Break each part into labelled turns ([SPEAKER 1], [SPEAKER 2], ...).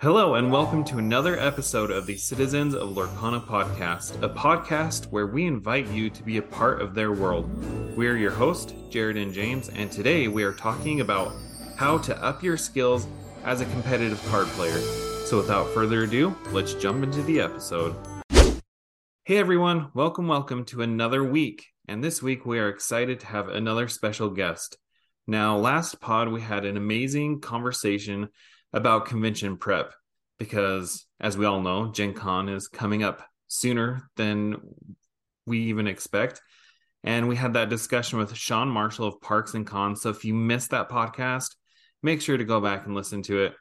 [SPEAKER 1] Hello, and welcome to another episode of the Citizens of Lorcana podcast, a podcast where we invite you to be a part of their world. We are your host, Jared and James, and today we are talking about how to up your skills as a competitive card player. So, without further ado, let's jump into the episode. Hey everyone, welcome, welcome to another week. And this week we are excited to have another special guest. Now, last pod we had an amazing conversation about convention prep because, as we all know, Gen Con is coming up sooner than we even expect. And we had that discussion with Sean Marshall of Parks and Cons. So if you missed that podcast, make sure to go back and listen to it.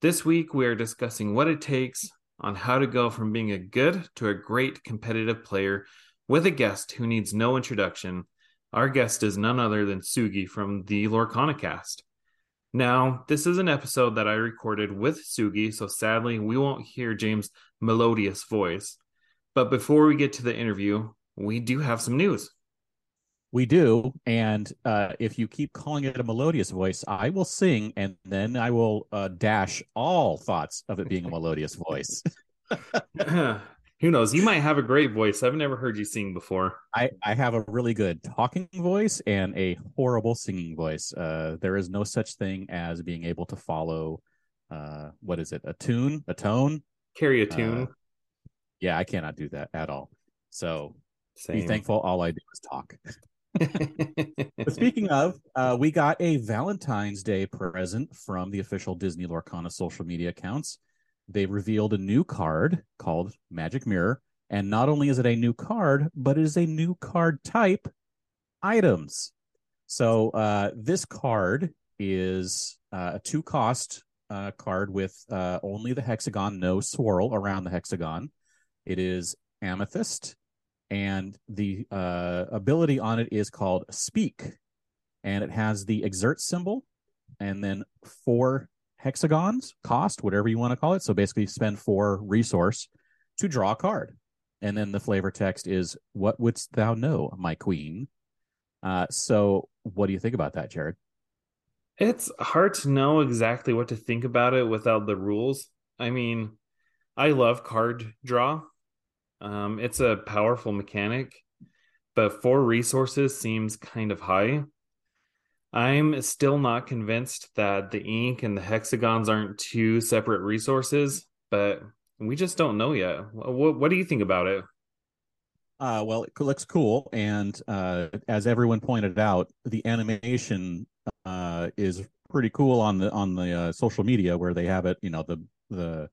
[SPEAKER 1] This week, we are discussing what it takes on how to go from being a good to a great competitive player with a guest who needs no introduction. Our guest is none other than Sugi from the Lorcana cast. Now, this is an episode that I recorded with Sugi, so sadly, we won't hear James' melodious voice. But before we get to the interview, we do have some news.
[SPEAKER 2] We do, and uh, if you keep calling it a melodious voice, I will sing, and then I will uh, dash all thoughts of it being a melodious voice.
[SPEAKER 1] Who knows? You might have a great voice. I've never heard you sing before.
[SPEAKER 2] I, I have a really good talking voice and a horrible singing voice. Uh, there is no such thing as being able to follow, uh, what is it, a tune, a tone?
[SPEAKER 1] Carry a tune.
[SPEAKER 2] Uh, yeah, I cannot do that at all. So
[SPEAKER 1] Same.
[SPEAKER 2] be thankful. All I do is talk. speaking of, uh, we got a Valentine's Day present from the official Disney Lorcana social media accounts they revealed a new card called Magic Mirror. And not only is it a new card, but it is a new card type items. So uh, this card is uh, a two cost uh, card with uh, only the hexagon, no swirl around the hexagon. It is amethyst, and the uh, ability on it is called Speak, and it has the exert symbol, and then four hexagons cost, whatever you want to call it. So basically, spend four resource to draw a card. And then the flavor text is, What wouldst thou know, my queen? Uh, so, what do you think about that, Jared?
[SPEAKER 1] It's hard to know exactly what to think about it without the rules. I mean, I love card draw. Um, it's a powerful mechanic, but four resources seems kind of high. I'm still not convinced that the ink and the hexagons aren't two separate resources, but we just don't know yet. What, what do you think about it?
[SPEAKER 2] Uh, well, it looks cool, and uh, as everyone pointed out, the animation uh, is pretty cool on the on the uh, social media where they have it. You know, the the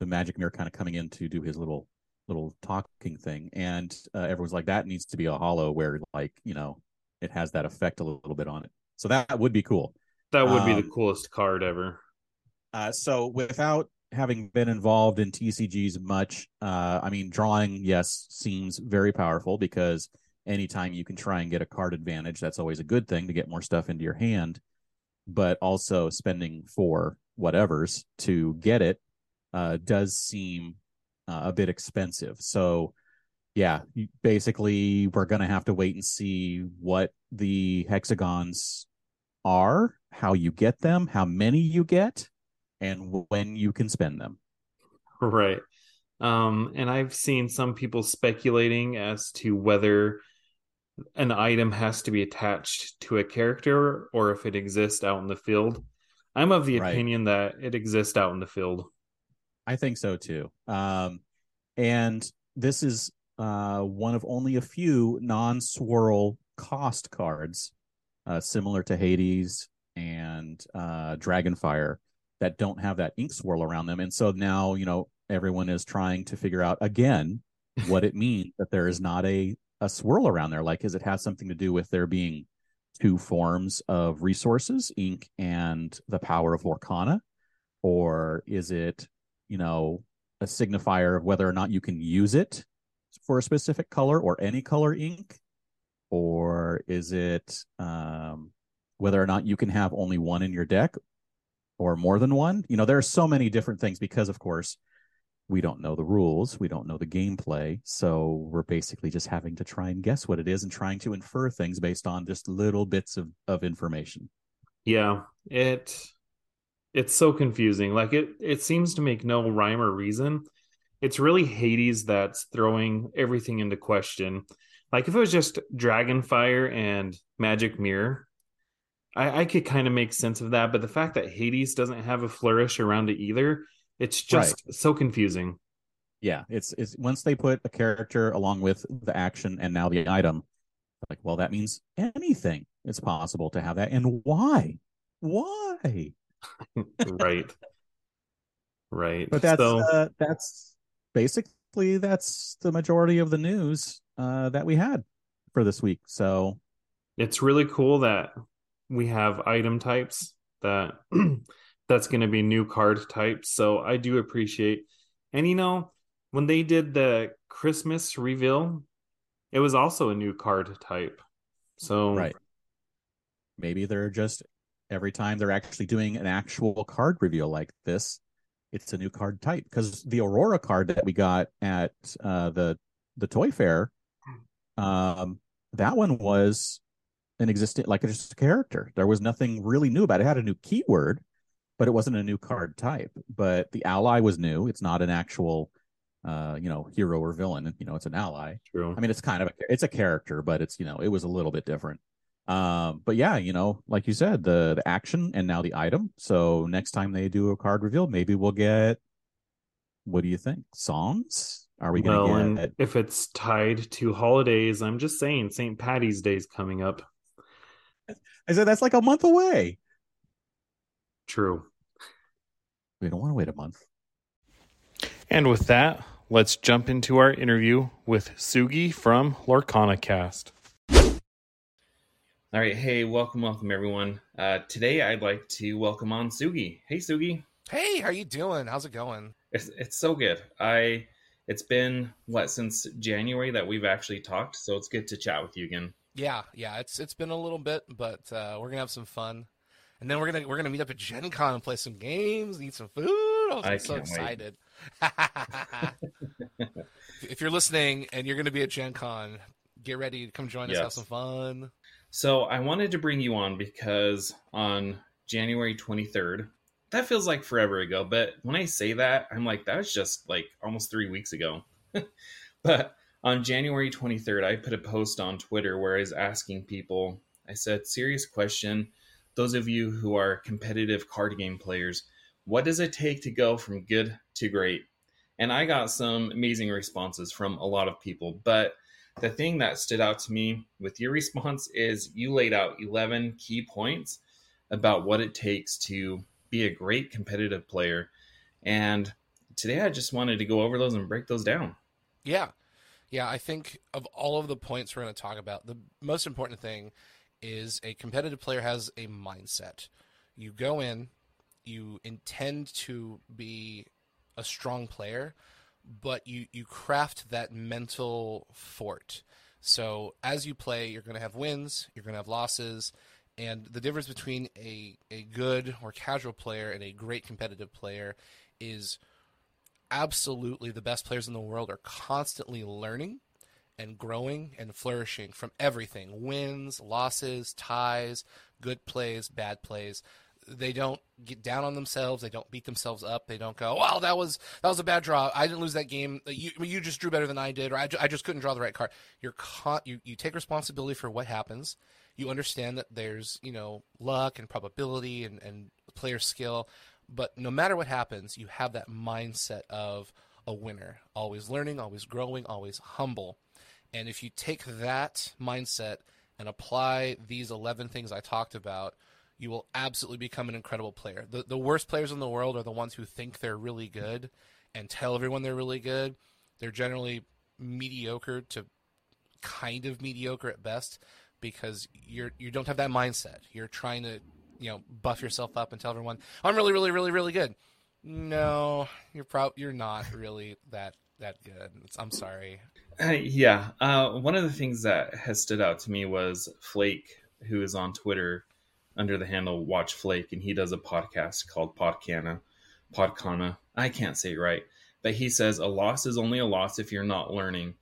[SPEAKER 2] the magic mirror kind of coming in to do his little little talking thing, and uh, everyone's like, that needs to be a hollow where like you know it has that effect a little bit on it. So that would be cool.
[SPEAKER 1] That would be
[SPEAKER 2] Um,
[SPEAKER 1] the coolest card ever.
[SPEAKER 2] Uh, so without having been involved in TCGs much, uh, I mean, drawing, yes, seems very powerful because anytime you can try and get a card advantage, that's always a good thing to get more stuff into your hand. But also spending for whatever's to get it uh, does seem uh, a bit expensive. So, yeah, basically, we're going to have to wait and see what the hexagons are, how you get them, how many you get, and when you can spend them.
[SPEAKER 1] Right. Um, and I've seen some people speculating as to whether an item has to be attached to a character or if it exists out in the field. I'm of the
[SPEAKER 2] Right.
[SPEAKER 1] opinion that it exists out in the field.
[SPEAKER 2] I think so too. Um, and this is uh, one of only a few non-swirl cost cards, uh, similar to Hades and uh, Dragonfire, that don't have that ink swirl around them. And so now, you know, everyone is trying to figure out again what it means that there is not a a swirl around there. Like, is it has something to do with there being two forms of resources, ink and the power of Lorcana, or is it you know, a signifier of whether or not you can use it for a specific color or any color ink? Is it um, whether or not you can have only one in your deck or more than one? You know, there are so many different things because, of course, we don't know the rules, we don't know the gameplay. So we're basically just having to try and guess what it is and trying to infer things based on just little bits of, of information.
[SPEAKER 1] Yeah, it it's so confusing. Like it it seems to make no rhyme or reason. It's really Hades that's throwing everything into question. Like if it was just Dragonfire and Magic Mirror, I, I could kind of make sense of that. But the fact that Hades doesn't have a flourish around it either, it's just so confusing.
[SPEAKER 2] yeah it's it's once they put a character along with the action and now the item like well that means anything it's possible to have that and why why
[SPEAKER 1] right. Right.
[SPEAKER 2] but that's
[SPEAKER 1] so
[SPEAKER 2] uh, that's basically that's the majority of the news uh that we had for this week. So
[SPEAKER 1] it's really cool that we have item types that that's going to be new card types. So i do appreciate and you know when they did the christmas reveal it was also a new card type. So
[SPEAKER 2] right. Maybe they're just every time they're actually doing an actual card reveal like this it's a new card type. Because the aurora card that we got at uh the the toy fair um that one was an existing like just a character there was nothing really new about it. it had a new keyword but it wasn't a new card type but the ally was new it's not an actual uh you know hero or villain you know it's an ally
[SPEAKER 1] true
[SPEAKER 2] I mean, it's kind of a, it's a character, but it's you know it was a little bit different. Um, but yeah, you know, like you said, the the action and now the item. So next time they do a card reveal, maybe we'll get. What do you think? Songs? Are we gonna
[SPEAKER 1] and
[SPEAKER 2] get?
[SPEAKER 1] if it's tied to holidays i'm just saying st patty's day's coming up
[SPEAKER 2] I said that's like a month away.
[SPEAKER 1] true
[SPEAKER 2] We don't want to wait a month.
[SPEAKER 1] And with that, let's jump into our interview with Sugi from Lorcana Cast. All right, hey, welcome, welcome everyone. Uh, today I'd like to welcome on Sugi. Hey, Sugi,
[SPEAKER 3] Hey, how you doing? How's it going?
[SPEAKER 1] it's, it's so good. I it's been what since January that we've actually talked, so it's good to chat with you again.
[SPEAKER 3] Yeah, yeah, it's it's been a little bit, but uh, we're gonna have some fun, and then we're gonna we're gonna meet up at Gen Con and play some games, eat some food. I was
[SPEAKER 1] I
[SPEAKER 3] so excited. if you're listening and you're gonna be at Gen Con, get ready to come join us, have some fun.
[SPEAKER 1] So I wanted to bring you on because on January 23rd, that feels like forever ago. But when I say that, I'm like, that was just like almost three weeks ago. but on January 23rd, I put a post on Twitter where I was asking people, I said, serious question. Those of you who are competitive card game players, what does it take to go from good to great? And I got some amazing responses from a lot of people. But the thing that stood out to me with your response is you laid out 11 key points about what it takes to be a great competitive player. And today I just wanted to go over those and break those down.
[SPEAKER 3] Yeah. Yeah, I think of all of the points we're going to talk about, the most important thing is a competitive player has a mindset. You go in, you intend to be a strong player, but you, you craft that mental fort. So as you play, you're going to have wins, you're going to have losses, and the difference between a, a good or casual player and a great competitive player is absolutely the best players in the world are constantly learning and growing and flourishing from everything wins, losses, ties, good plays, bad plays. They don't get down on themselves. They don't beat themselves up. They don't go, "Well, that was that was a bad draw. I didn't lose that game. You you just drew better than I did, or I, I just couldn't draw the right card." You're con- you you take responsibility for what happens. You understand that there's you know luck and probability and and player skill. But no matter what happens, you have that mindset of a winner, always learning, always growing, always humble. And if you take that mindset and apply these 11 things I talked about, you will absolutely become an incredible player. The, the worst players in the world are the ones who think they're really good and tell everyone they're really good. They're generally mediocre to kind of mediocre at best because you're you don't have that mindset. You're trying to you know buff yourself up and tell everyone I'm really really really really good. No, you're prob you're not really that that good. It's, I'm sorry.
[SPEAKER 1] Uh, yeah, uh, one of the things that has stood out to me was Flake, who is on Twitter under the handle Watch Flake, and he does a podcast called Podcana. Podcana. I can't say it right, but he says a loss is only a loss if you're not learning.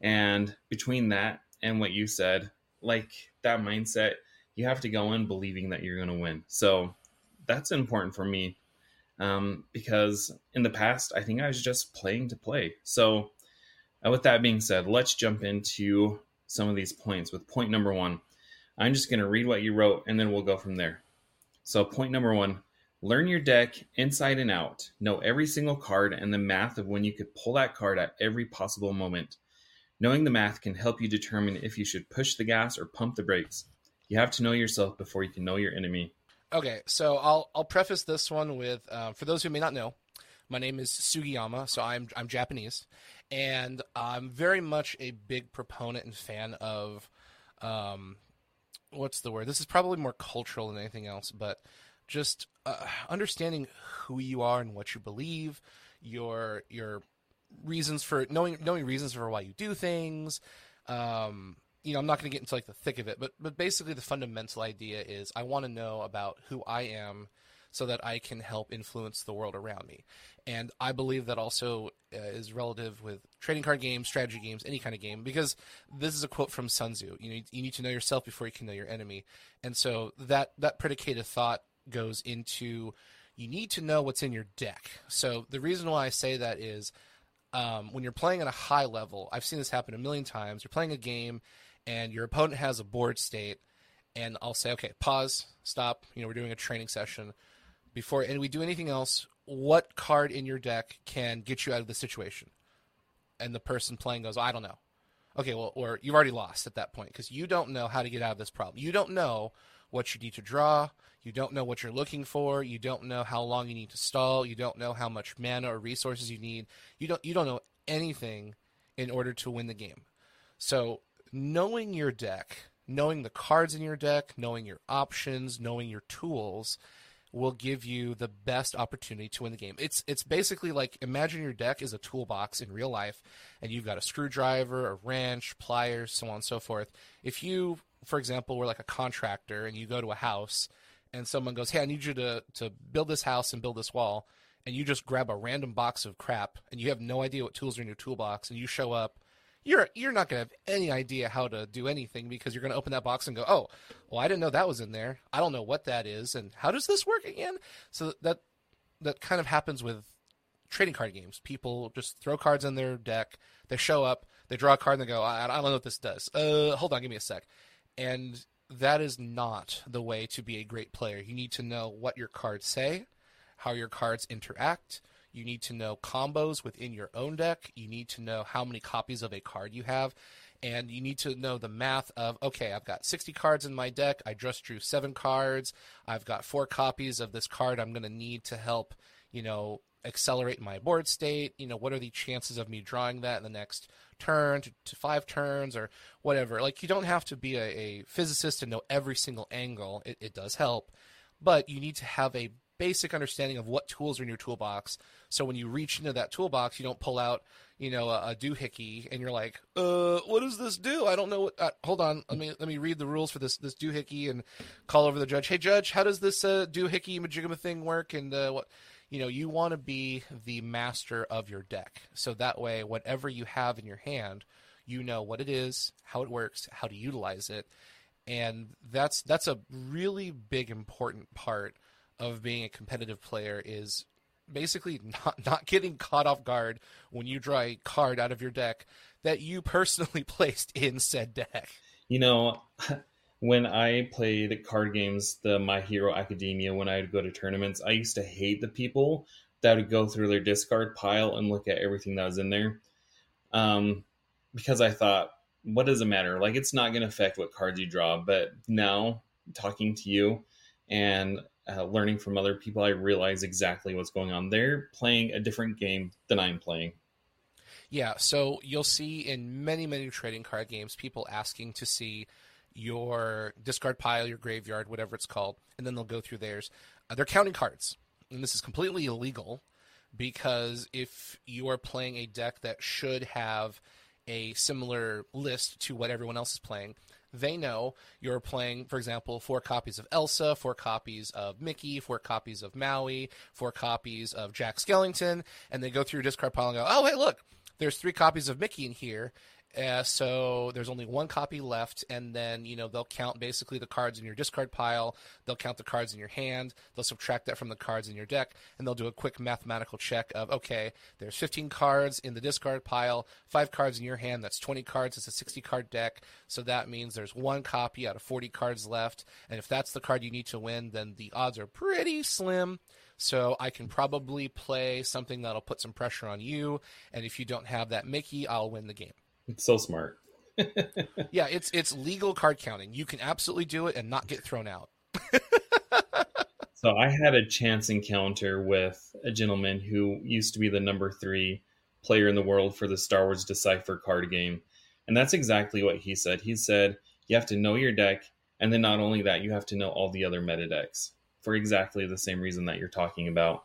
[SPEAKER 1] And between that and what you said, like that mindset, you have to go in believing that you're going to win. So that's important for me um, because in the past, I think I was just playing to play. So, uh, with that being said, let's jump into some of these points. With point number one, I'm just going to read what you wrote and then we'll go from there. So, point number one learn your deck inside and out. Know every single card and the math of when you could pull that card at every possible moment. Knowing the math can help you determine if you should push the gas or pump the brakes. You have to know yourself before you can know your enemy.
[SPEAKER 3] Okay, so I'll I'll preface this one with uh, for those who may not know, my name is Sugiyama, so I'm I'm Japanese, and I'm very much a big proponent and fan of, um, what's the word? This is probably more cultural than anything else, but just uh, understanding who you are and what you believe, your your reasons for knowing knowing reasons for why you do things. Um, you know, I'm not going to get into like the thick of it, but but basically the fundamental idea is I want to know about who I am so that I can help influence the world around me. And I believe that also uh, is relative with trading card games, strategy games, any kind of game, because this is a quote from Sun Tzu. You know, you need to know yourself before you can know your enemy. And so that that predicated thought goes into you need to know what's in your deck. So the reason why I say that is um, when you're playing at a high level, I've seen this happen a million times. You're playing a game and your opponent has a board state, and I'll say, okay, pause, stop. You know, we're doing a training session. Before and we do anything else, what card in your deck can get you out of the situation? And the person playing goes, I don't know. Okay, well, or you've already lost at that point because you don't know how to get out of this problem. You don't know what you need to draw. You don't know what you're looking for. You don't know how long you need to stall. You don't know how much mana or resources you need. You don't you don't know anything in order to win the game. So knowing your deck, knowing the cards in your deck, knowing your options, knowing your tools will give you the best opportunity to win the game. It's it's basically like imagine your deck is a toolbox in real life and you've got a screwdriver, a wrench, pliers, so on and so forth. If you, for example, were like a contractor and you go to a house and someone goes, "Hey, I need you to to build this house and build this wall." And you just grab a random box of crap and you have no idea what tools are in your toolbox and you show up you're you're not to have any idea how to do anything because you're to open that box and go, "Oh, well, I didn't know that was in there. I don't know what that is, and how does this work again?" So that that kind of happens with trading card games. People just throw cards in their deck. They show up, they draw a card, and they go, "I, I don't know what this does." Uh, hold on, give me a sec. And that is not the way to be a great player. You need to know what your cards say, how your cards interact you need to know combos within your own deck. You need to know how many copies of a card you have. And you need to know the math of okay, I've got 60 cards in my deck. I just drew seven cards. I've got four copies of this card I'm going to need to help, you know, accelerate my board state. You know, what are the chances of me drawing that in the next turn to, to five turns or whatever? Like, you don't have to be a, a physicist and know every single angle. It, it does help, but you need to have a basic understanding of what tools are in your toolbox. So when you reach into that toolbox, you don't pull out, you know, a, a doohickey and you're like, uh, what does this do? I don't know. What, uh, hold on, let me let me read the rules for this this doohickey and call over the judge. Hey, judge, how does this uh, doohickey majigama thing work? And uh, what? You know, you want to be the master of your deck. So that way, whatever you have in your hand, you know what it is, how it works, how to utilize it, and that's that's a really big important part of being a competitive player is basically not not getting caught off guard when you draw a card out of your deck that you personally placed in said deck.
[SPEAKER 1] You know, when I played card games, the My Hero Academia, when I would go to tournaments, I used to hate the people that would go through their discard pile and look at everything that was in there. Um, because I thought, what does it matter? Like, it's not going to affect what cards you draw. But now, talking to you and uh, learning from other people, I realize exactly what's going on. They're playing a different game than I'm playing.
[SPEAKER 3] Yeah, so you'll see in many, many trading card games people asking to see your discard pile, your graveyard, whatever it's called, and then they'll go through theirs. Uh, they're counting cards, and this is completely illegal because if you are playing a deck that should have a similar list to what everyone else is playing, they know you're playing, for example, four copies of Elsa, four copies of Mickey, four copies of Maui, four copies of Jack Skellington, and they go through your discard pile and go, oh, hey, look, there's three copies of Mickey in here, uh, so there's only one copy left, and then you know they'll count basically the cards in your discard pile. They'll count the cards in your hand. They'll subtract that from the cards in your deck, and they'll do a quick mathematical check of okay, there's 15 cards in the discard pile, five cards in your hand. That's 20 cards. It's a 60 card deck, so that means there's one copy out of 40 cards left. And if that's the card you need to win, then the odds are pretty slim. So I can probably play something that'll put some pressure on you, and if you don't have that Mickey, I'll win the game.
[SPEAKER 1] It's so smart.
[SPEAKER 3] yeah, it's it's legal card counting. You can absolutely do it and not get thrown out.
[SPEAKER 1] so I had a chance encounter with a gentleman who used to be the number three player in the world for the Star Wars Decipher card game. And that's exactly what he said. He said, you have to know your deck, and then not only that, you have to know all the other meta decks for exactly the same reason that you're talking about.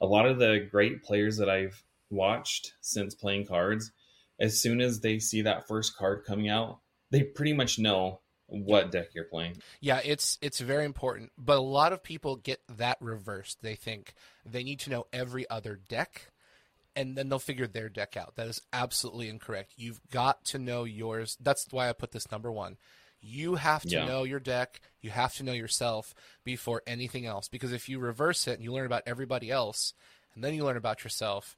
[SPEAKER 1] A lot of the great players that I've watched since playing cards as soon as they see that first card coming out, they pretty much know what deck you're playing.
[SPEAKER 3] Yeah, it's it's very important, but a lot of people get that reversed. They think they need to know every other deck and then they'll figure their deck out. That is absolutely incorrect. You've got to know yours. That's why I put this number 1. You have to yeah. know your deck. You have to know yourself before anything else because if you reverse it and you learn about everybody else and then you learn about yourself,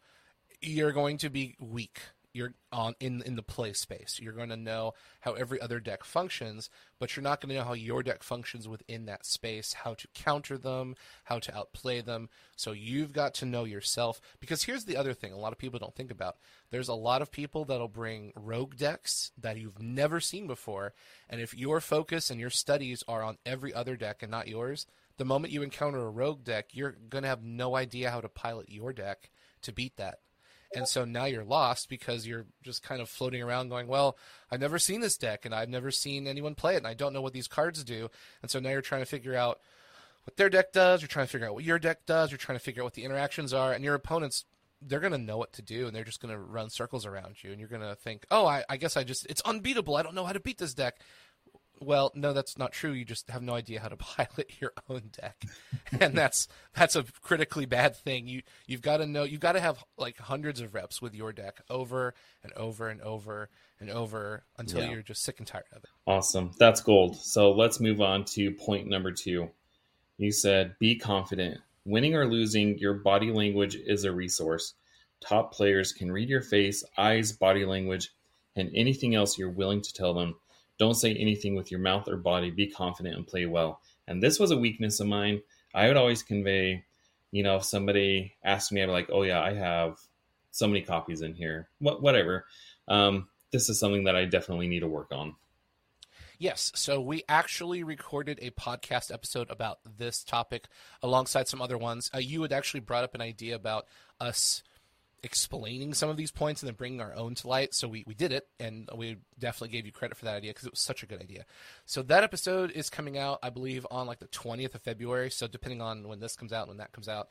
[SPEAKER 3] you're going to be weak you're on in in the play space. You're going to know how every other deck functions, but you're not going to know how your deck functions within that space, how to counter them, how to outplay them. So you've got to know yourself because here's the other thing a lot of people don't think about. There's a lot of people that'll bring rogue decks that you've never seen before, and if your focus and your studies are on every other deck and not yours, the moment you encounter a rogue deck, you're going to have no idea how to pilot your deck to beat that and so now you're lost because you're just kind of floating around going well i've never seen this deck and i've never seen anyone play it and i don't know what these cards do. And so now you're trying to figure out what their deck does. You're trying to figure out what your deck does. You're trying to figure out what the interactions are. And your opponents they're going to know what to do and they're just going to run circles around you. And you're going to think oh I, I guess i just it's unbeatable. I don't know how to beat this deck well, no, that's not true. You just have no idea how to pilot your own deck, and that's that's a critically bad thing. You you've got to know. You've got to have like hundreds of reps with your deck over and over and over and over until yeah. you're just sick and tired of it.
[SPEAKER 1] Awesome, that's gold. So let's move on to point number two. You said be confident. Winning or losing, your body language is a resource. Top players can read your face, eyes, body language, and anything else you're willing to tell them don't say anything with your mouth or body. Be confident and play well. And this was a weakness of mine. I would always convey, you know, if somebody asked me, I'd be like, oh, yeah, I have so many copies in here. What, whatever. Um, this is something that I definitely need to work on.
[SPEAKER 3] Yes, so we actually recorded a podcast episode about this topic alongside some other ones. Uh, you had actually brought up an idea about us explaining some of these points and then bringing our own to light. So we, we did it, and we definitely gave you credit for that idea because it was such a good idea. So that episode is coming out, I believe, on like the 20th of February. So depending on when this comes out and when that comes out,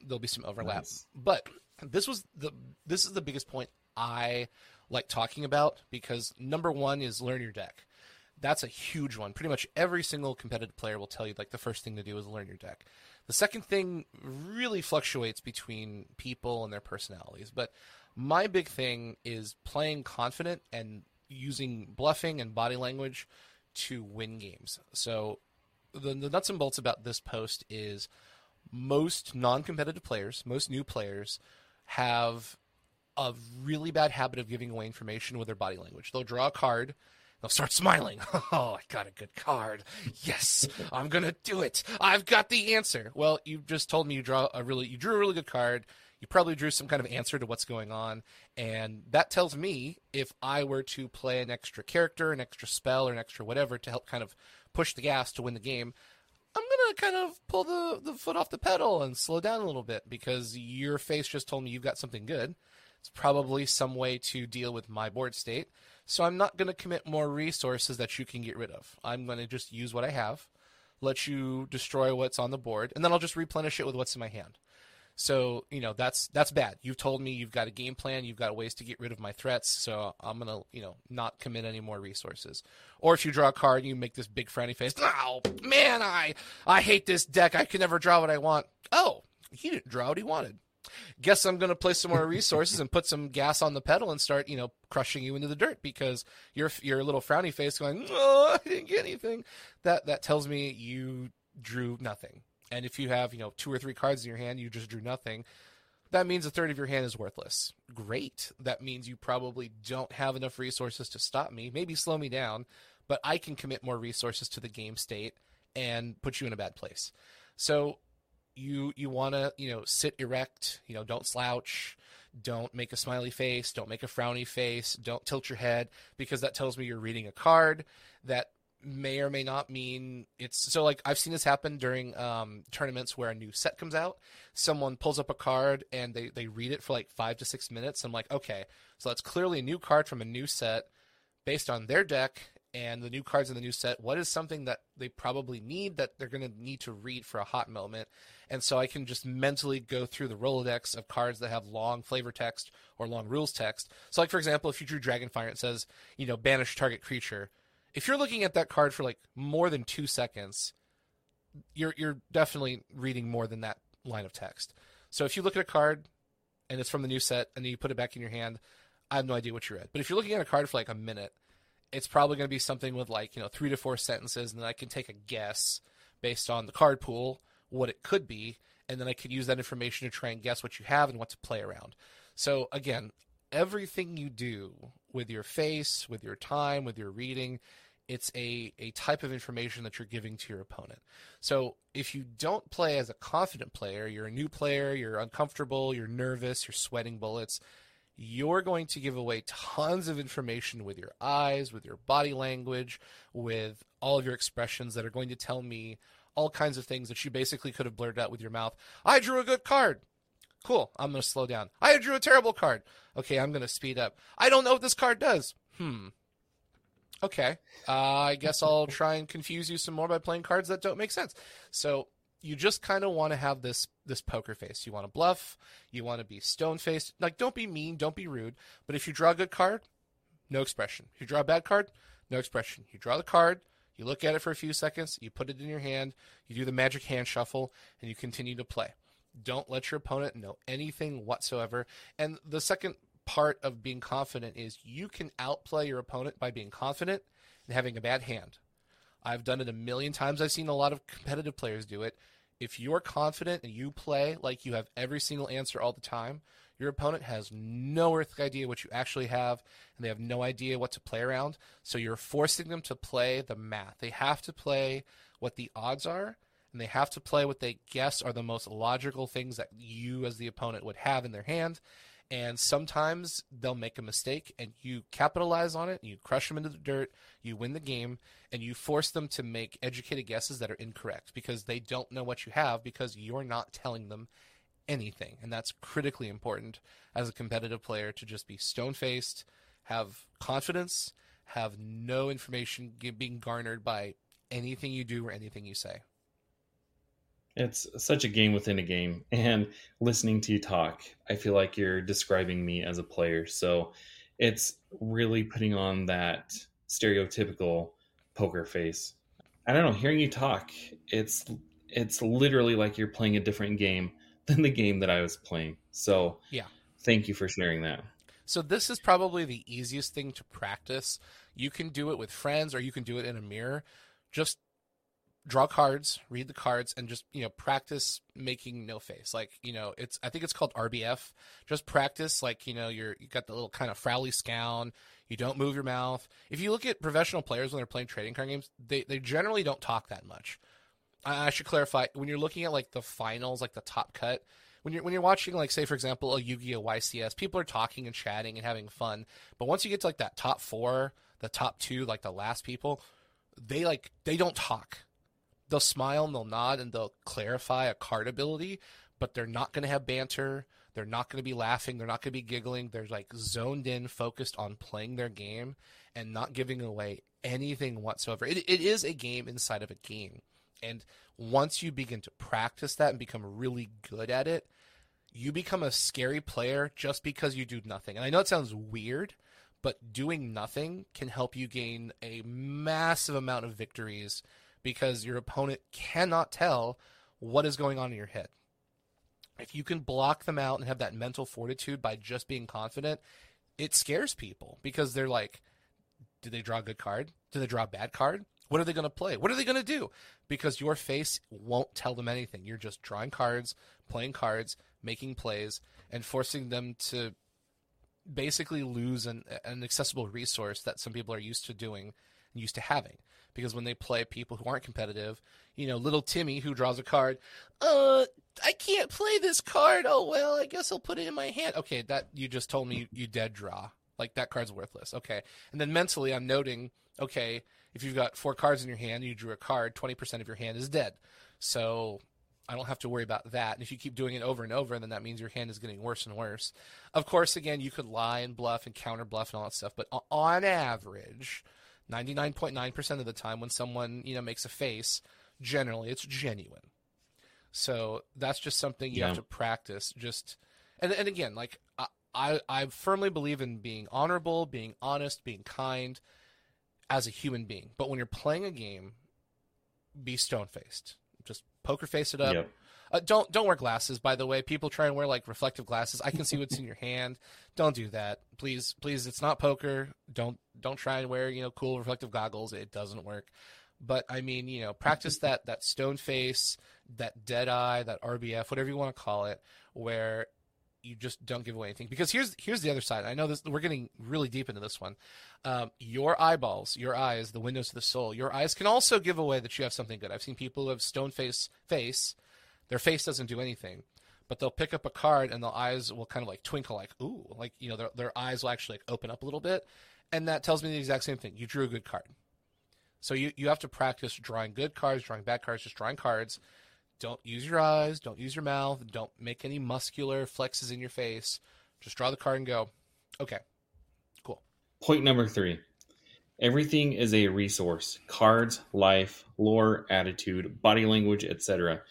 [SPEAKER 3] there'll be some overlap. Nice. But this was the this is the biggest point I like talking about because number one is learn your deck. That's a huge one. Pretty much every single competitive player will tell you like the first thing to do is learn your deck. The second thing really fluctuates between people and their personalities, but my big thing is playing confident and using bluffing and body language to win games. So the, the nuts and bolts about this post is most non-competitive players, most new players have a really bad habit of giving away information with their body language. They'll draw a card They'll start smiling. Oh, I got a good card. Yes, I'm gonna do it. I've got the answer. Well, you just told me you draw a really you drew a really good card. You probably drew some kind of answer to what's going on, and that tells me if I were to play an extra character, an extra spell, or an extra whatever to help kind of push the gas to win the game, I'm gonna kind of pull the, the foot off the pedal and slow down a little bit because your face just told me you've got something good. It's probably some way to deal with my board state. So I'm not gonna commit more resources that you can get rid of. I'm gonna just use what I have, let you destroy what's on the board, and then I'll just replenish it with what's in my hand. So you know that's that's bad. You've told me you've got a game plan. You've got ways to get rid of my threats. So I'm gonna you know not commit any more resources. Or if you draw a card, and you make this big frowny face. Oh man, I I hate this deck. I can never draw what I want. Oh, he didn't draw what he wanted. Guess I'm gonna play some more resources and put some gas on the pedal and start you know crushing you into the dirt because your your little frowny face going. Oh, I didn't get anything. That that tells me you drew nothing. And if you have, you know, two or three cards in your hand, you just drew nothing. That means a third of your hand is worthless. Great. That means you probably don't have enough resources to stop me, maybe slow me down, but I can commit more resources to the game state and put you in a bad place. So you you want to, you know, sit erect, you know, don't slouch, don't make a smiley face, don't make a frowny face, don't tilt your head because that tells me you're reading a card that may or may not mean it's so like I've seen this happen during um, tournaments where a new set comes out. Someone pulls up a card and they, they read it for like five to six minutes. I'm like, okay, so that's clearly a new card from a new set based on their deck and the new cards in the new set. What is something that they probably need that they're going to need to read for a hot moment? And so I can just mentally go through the Rolodex of cards that have long flavor text or long rules text. So, like, for example, if you drew Dragonfire, it says, you know, banish target creature if you're looking at that card for like more than two seconds, you're you're definitely reading more than that line of text. So if you look at a card and it's from the new set and then you put it back in your hand, I have no idea what you read. But if you're looking at a card for like a minute, it's probably going to be something with like you know three to four sentences, and then I can take a guess based on the card pool what it could be, and then I can use that information to try and guess what you have and what to play around. So again, everything you do with your face, with your time, with your reading, it's a, a type of information that you're giving to your opponent. So if you don't play as a confident player, you're a new player, you're uncomfortable, you're nervous, you're sweating bullets, you're going to give away tons of information with your eyes, with your body language, with all of your expressions that are going to tell me all kinds of things that you basically could have blurted out with your mouth. I drew a good card. Cool. I'm going to slow down. I drew a terrible card. Okay, I'm going to speed up. I don't know what this card does. Hmm. Okay. Uh, I guess I'll try and confuse you some more by playing cards that don't make sense. So you just kind of want to have this this poker face. You want to bluff. You want to be stone faced. Like, don't be mean. Don't be rude. But if you draw a good card, no expression. If you draw a bad card, no expression. You draw the card. You look at it for a few seconds. You put it in your hand. You do the magic hand shuffle, and you continue to play. Don't let your opponent know anything whatsoever. And the second part of being confident is you can outplay your opponent by being confident and having a bad hand. I've done it a million times. I've seen a lot of competitive players do it. If you're confident and you play like you have every single answer all the time, your opponent has no earthly idea what you actually have, and they have no idea what to play around. So you're forcing them to play the math. They have to play what the odds are, and they have to play what they guess are the most logical things that you, as the opponent, would have in their hand. And sometimes they'll make a mistake, and you capitalize on it, and you crush them into the dirt, you win the game, and you force them to make educated guesses that are incorrect because they don't know what you have because you're not telling them anything. And that's critically important as a competitive player to just be stone faced, have confidence, have no information being garnered by anything you do or anything you say.
[SPEAKER 1] It's such a game within a game. And listening to you talk, I feel like you're describing me as a player. So it's really putting on that stereotypical poker face. I don't know, hearing you talk, it's it's literally like you're playing a different game than the game that I was playing. So
[SPEAKER 3] Yeah.
[SPEAKER 1] Thank you for sharing that.
[SPEAKER 3] So this is probably the easiest thing to practice. You can do it with friends or you can do it in a mirror. Just draw cards, read the cards, and just you know practice making no face. Like you know, it's I think it's called RBF. Just practice like you know you're you got the little kind of frowly scowl. You don't move your mouth. If you look at professional players when they're playing trading card games, they they generally don't talk that much. I, I should clarify when you're looking at like the finals, like the top cut. When you're when you're watching like say for example a Yu-Gi-Oh YCS, people are talking and chatting and having fun. But once you get to like that top four, the top two, like the last people, they like they don't talk they'll smile and they'll nod and they'll clarify a card ability, but they're not going to have banter. They're not going to be laughing. They're not going to be giggling. They're like zoned in, focused on playing their game and not giving away anything whatsoever. It, it is a game inside of a game. And once you begin to practice that and become really good at it, you become a scary player just because you do nothing. And I know it sounds weird, but doing nothing can help you gain a massive amount of victories because your opponent cannot tell what is going on in your head. If you can block them out and have that mental fortitude by just being confident, it scares people because they're like, did they draw a good card? Did they draw a bad card? What are they going to play? What are they going to do? Because your face won't tell them anything. You're just drawing cards, playing cards, making plays, and forcing them to basically lose an, an accessible resource that some people are used to doing and used to having because when they play people who aren't competitive, you know, little Timmy who draws a card, uh, I can't play this card. Oh well, I guess I'll put it in my hand. Okay, that you just told me you, dead draw. Like that card's worthless. Okay, and then mentally I'm noting, okay, if you've got four cards in your hand, you drew a card, twenty percent of your hand is dead. So I don't have to worry about that. And if you keep doing it over and over, then that means your hand is getting worse and worse. Of course, again, you could lie and bluff and counter bluff and all that stuff, but on average, 99.9% of the time when someone, you know, makes a face, generally it's genuine. So that's just something you yeah. have to practice. Just and and again, like I, I I firmly believe in being honorable, being honest, being kind as a human being. But when you're playing a game, be stone faced. Just poker face it up. Yep. Uh, don't don't wear glasses, by the way. People try and wear like reflective glasses. I can see what's in your hand. Don't do that, please. Please, it's not poker. Don't don't try and wear you know cool reflective goggles. It doesn't work. But I mean, you know, practice that that stone face, that dead eye, that RBF, whatever you want to call it, where you just don't give away anything. Because here's here's the other side. I know this. We're getting really deep into this one. Um, your eyeballs, your eyes, the windows to the soul. Your eyes can also give away that you have something good. I've seen people who have stone face face their face doesn't do anything, but they'll pick up a card and their eyes will kind of like twinkle, like ooh, like you know their their eyes will actually like open up a little bit, and that tells me the exact same thing. You drew a good card. So you you have to practice drawing good cards, drawing bad cards, just drawing cards. Don't use your eyes, don't use your mouth, don't make any muscular flexes in your face. Just draw the card and go. Okay, cool.
[SPEAKER 1] Point number three. Everything is a resource. Cards, life, lore, attitude, body language, etc.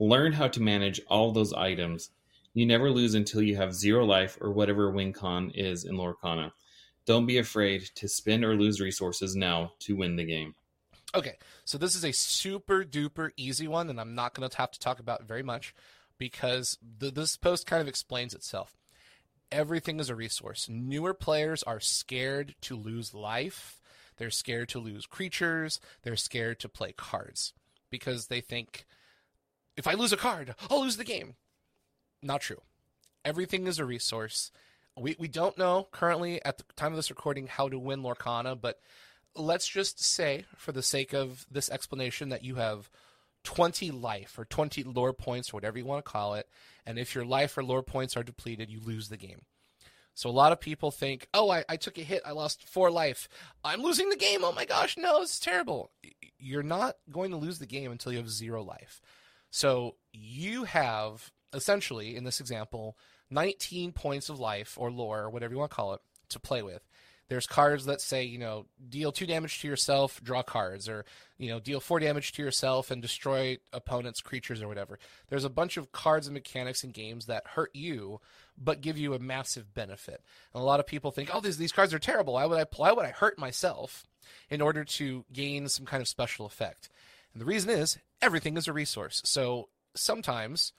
[SPEAKER 1] Learn how to manage all those items. You never lose until you have zero life or whatever win con is in Lorcana. Don't be afraid to spend or lose resources now to win the game.
[SPEAKER 3] Okay, so this is a super duper easy one, and I'm not going to have to talk about very much because the, this post kind of explains itself. Everything is a resource. Newer players are scared to lose life. They're scared to lose creatures. They're scared to play cards because they think if I lose a card, I'll lose the game. Not true. Everything is a resource. We, we don't know currently at the time of this recording how to win Lorcana, but let's just say, for the sake of this explanation, that you have 20 life or 20 lore points or whatever you want to call it. And if your life or lore points are depleted, you lose the game. So a lot of people think, oh, I, I took a hit. I lost four life. I'm losing the game. Oh my gosh, no, it's terrible. You're not going to lose the game until you have zero life. So you have essentially, in this example, 19 points of life or lore or whatever you want to call it to play with. There's cards that say, you know, deal two damage to yourself, draw cards, or, you know, deal four damage to yourself and destroy opponent's creatures or whatever. There's a bunch of cards and mechanics in games that hurt you, but give you a massive benefit. And a lot of people think, oh, these, these cards are terrible. Why would I, why would I hurt myself in order to gain some kind of special effect? And the reason is everything is a resource. So sometimes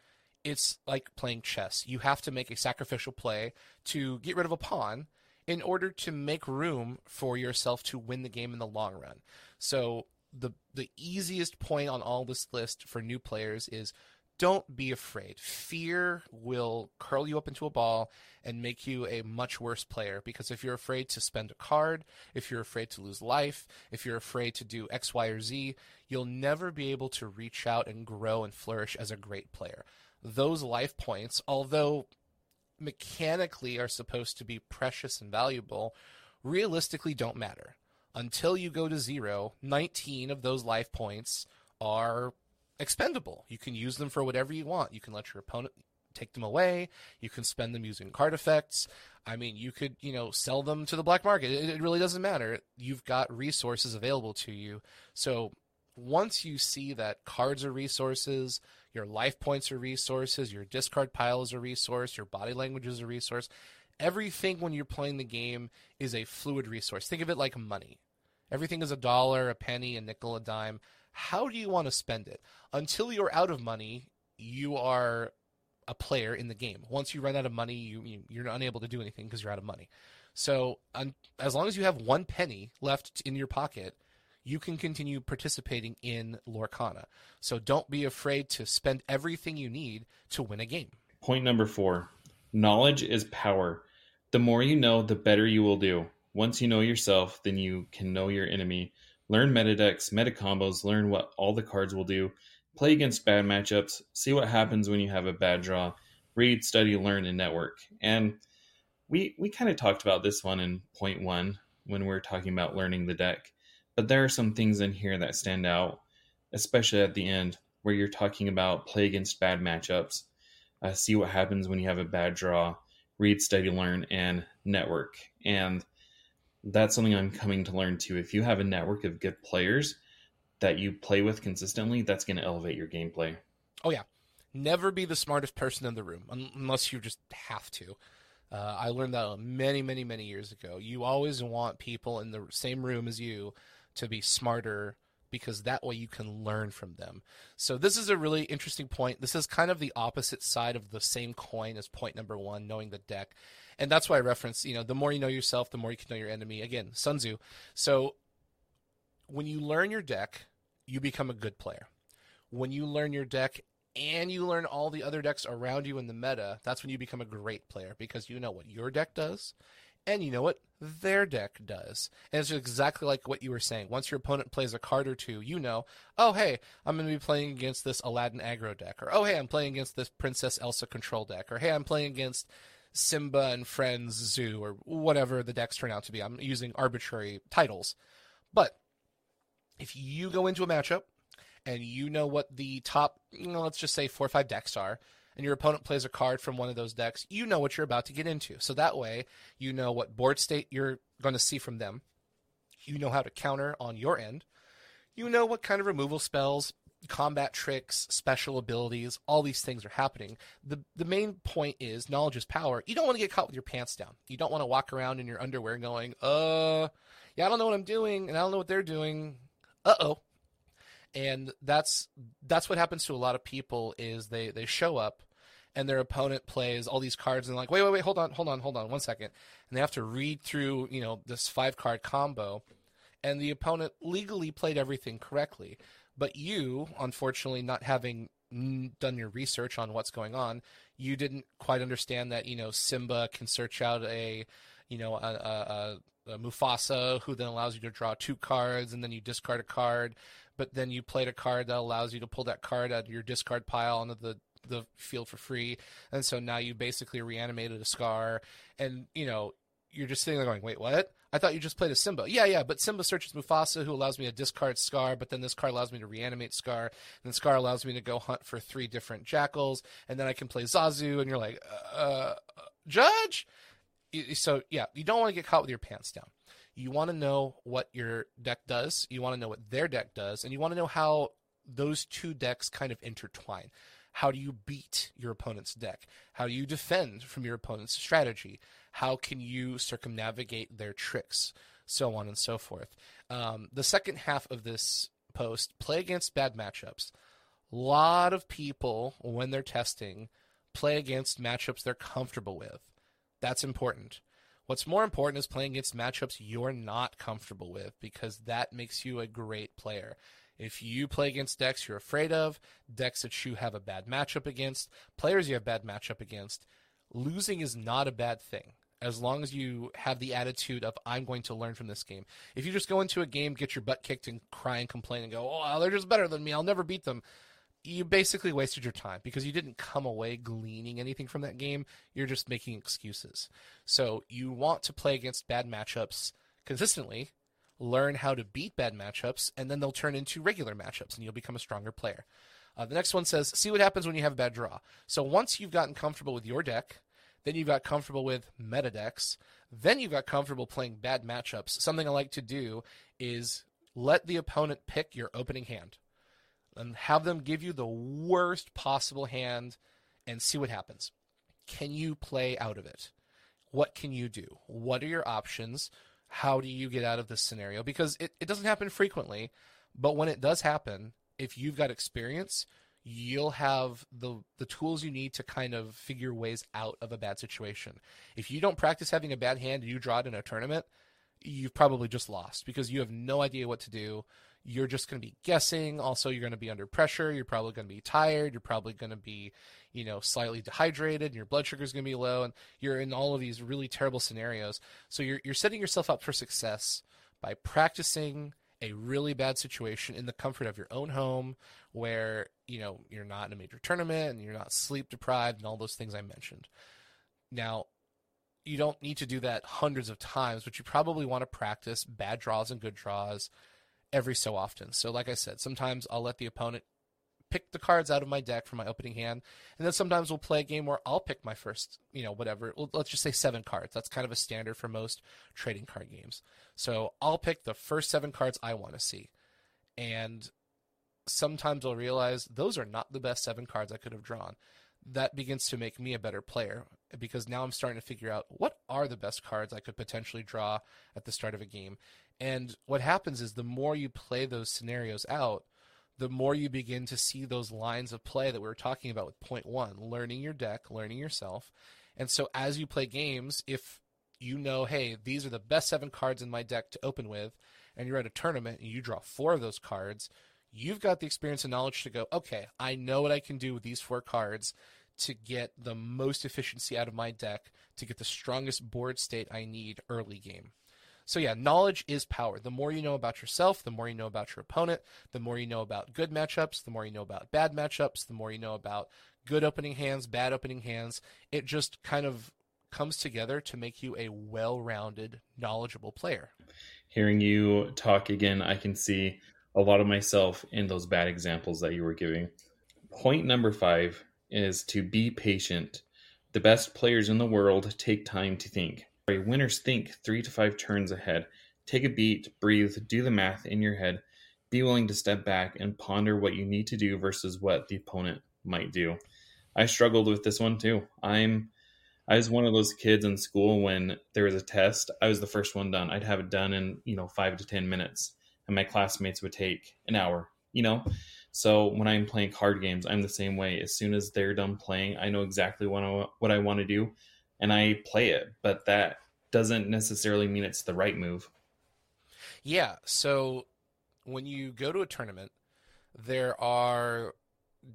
[SPEAKER 3] it's like playing chess. You have to make a sacrificial play to get rid of a pawn in order to make room for yourself to win the game in the long run. So the the easiest point on all this list for new players is don't be afraid. Fear will curl you up into a ball and make you a much worse player because if you're afraid to spend a card, if you're afraid to lose life, if you're afraid to do X, Y, or Z, you'll never be able to reach out and grow and flourish as a great player. Those life points, although mechanically are supposed to be precious and valuable, realistically don't matter. Until you go to zero, 19 of those life points are expendable. You can use them for whatever you want. You can let your opponent take them away. You can spend them using card effects. I mean, you could, you know, sell them to the black market. It, it really doesn't matter. You've got resources available to you. So once you see that cards are resources, your life points are resources, your discard pile is a resource, your body language is a resource, everything when you're playing the game is a fluid resource. Think of it like money. Everything is a dollar, a penny, a nickel, a dime. How do you want to spend it? Until you're out of money, you are a player in the game. Once you run out of money, you, you're unable to do anything because you're out of money. So, as long as you have one penny left in your pocket, you can continue participating in Lorcana. So don't be afraid to spend everything you need to win a game.
[SPEAKER 1] Point number four knowledge is power. The more you know, the better you will do. Once you know yourself, then you can know your enemy. Learn meta decks, meta combos, learn what all the cards will do. Play against bad matchups, see what happens when you have a bad draw. Read, study, learn, and network. And we we kind of talked about this one in point one when we are talking about learning the deck. But there are some things in here that stand out, especially at the end where you're talking about play against bad matchups, uh, see what happens when you have a bad draw, read, study, learn, and network. And that's something I'm coming to learn too. If you have a network of good players that you play with consistently, that's going to elevate your gameplay.
[SPEAKER 3] Oh yeah, never be the smartest person in the room unless you just have to. Uh, I learned that many, many, many years ago. You always want people in the same room as you to be smarter because that way you can learn from them. So this is a really interesting point. This is kind of the opposite side of the same coin as point number one, knowing the deck and that's why I reference, you know, the more you know yourself, the more you can know your enemy. Again, Sun Tzu. So when you learn your deck, you become a good player. When you learn your deck and you learn all the other decks around you in the meta, that's when you become a great player because you know what your deck does and you know what their deck does. And it's exactly like what you were saying. Once your opponent plays a card or two, you know, oh, hey, I'm going to be playing against this Aladdin aggro deck. Or, oh, hey, I'm playing against this Princess Elsa control deck. Or, hey, I'm playing against Simba and Friends Zoo or whatever the decks turn out to be. I'm using arbitrary titles. But if you go into a matchup and you know what the top, you know, let's just say four or five decks are, and your opponent plays a card from one of those decks, you know what you're about to get into. So that way, you know what board state you're going to see from them. You know how to counter on your end. You know what kind of removal spells combat tricks, special abilities, all these things are happening. The the main point is knowledge is power. You don't want to get caught with your pants down. You don't want to walk around in your underwear going, "Uh, yeah, I don't know what I'm doing and I don't know what they're doing." Uh-oh. And that's that's what happens to a lot of people is they they show up and their opponent plays all these cards and like, "Wait, wait, wait, hold on, hold on, hold on, one second. And they have to read through, you know, this five card combo and the opponent legally played everything correctly but you, unfortunately, not having done your research on what's going on, you didn't quite understand that you know Simba can search out a you know a, a, a, Mufasa who then allows you to draw two cards and then you discard a card, but then you played a card that allows you to pull that card out of your discard pile onto the the field for free, and so now you basically reanimated a Scar, and you know you're just sitting there going, wait, what? I thought you just played a Simba. Yeah, yeah, but Simba searches Mufasa, who allows me to discard Scar, but then this card allows me to reanimate Scar, and then Scar allows me to go hunt for three different jackals, and then I can play Zazu, and you're like, uh, Judge? So, yeah, you don't want to get caught with your pants down. You want to know what your deck does, you want to know what their deck does, and you want to know how those two decks kind of intertwine. How do you beat your opponent's deck? How do you defend from your opponent's strategy? How can you circumnavigate their tricks? So on and so forth. Um, the second half of this post play against bad matchups. A lot of people, when they're testing, play against matchups they're comfortable with. That's important. What's more important is playing against matchups you're not comfortable with because that makes you a great player. If you play against decks you're afraid of, decks that you have a bad matchup against, players you have bad matchup against, losing is not a bad thing as long as you have the attitude of I'm going to learn from this game. If you just go into a game, get your butt kicked and cry and complain and go, "Oh, they're just better than me. I'll never beat them." You basically wasted your time because you didn't come away gleaning anything from that game. You're just making excuses. So, you want to play against bad matchups consistently, learn how to beat bad matchups, and then they'll turn into regular matchups and you'll become a stronger player. Uh, the next one says, see what happens when you have a bad draw. So once you've gotten comfortable with your deck, then you got comfortable with meta decks. Then you got comfortable playing bad matchups. Something I like to do is let the opponent pick your opening hand and have them give you the worst possible hand and see what happens. Can you play out of it? What can you do? What are your options? How do you get out of this scenario? Because it, it doesn't happen frequently, but when it does happen, if you've got experience, you'll have the the tools you need to kind of figure ways out of a bad situation. If you don't practice having a bad hand and you draw it in a tournament, you've probably just lost because you have no idea what to do. You're just going to be guessing. Also, you're going to be under pressure. You're probably going to be tired. You're probably going to be, you know, slightly dehydrated and your blood sugar is going to be low and you're in all of these really terrible scenarios. So you're you're setting yourself up for success by practicing a really bad situation in the comfort of your own home where you know you're not in a major tournament and you're not sleep deprived and all those things I mentioned. Now, you don't need to do that hundreds of times, but you probably want to practice bad draws and good draws every so often. So like I said, sometimes I'll let the opponent pick the cards out of my deck from my opening hand, and then sometimes we'll play a game where I'll pick my first, you know, whatever. Let's just say seven cards. That's kind of a standard for most trading card games. So I'll pick the first seven cards I want to see, and sometimes I'll realize those are not the best seven cards I could have drawn. That begins to make me a better player because now I'm starting to figure out what are the best cards I could potentially draw at the start of a game. And what happens is the more you play those scenarios out, the more you begin to see those lines of play that we were talking about with point one learning your deck, learning yourself. And so as you play games, if you know, hey, these are the best seven cards in my deck to open with, and you're at a tournament and you draw four of those cards, you've got the experience and knowledge to go, okay, I know what I can do with these four cards to get the most efficiency out of my deck to get the strongest board state I need early game. So yeah, knowledge is power. The more you know about yourself, the more you know about your opponent, the more you know about good matchups, the more you know about bad matchups, the more you know about good opening hands, bad opening hands. It just kind of comes together to make you a well-rounded, knowledgeable player.
[SPEAKER 1] Hearing you talk again, I can see a lot of myself in those bad examples that you were giving. Point number 5 is to be patient. The best players in the world take time to think. Winners think three to five turns ahead. Take a beat, breathe, do the math in your head. Be willing to step back and ponder what you need to do versus what the opponent might do. I struggled with this one too. I'm I was one of those kids in school when there was a test, I was the first one done. I'd have it done in, you know, 5 to 10 minutes and my classmates would take an hour, you know. So when I'm playing card games, I'm the same way. As soon as they're done playing, I know exactly what I, what I want to do and I play it, but that doesn't necessarily mean it's the right move.
[SPEAKER 3] Yeah. So when you go to a tournament, there are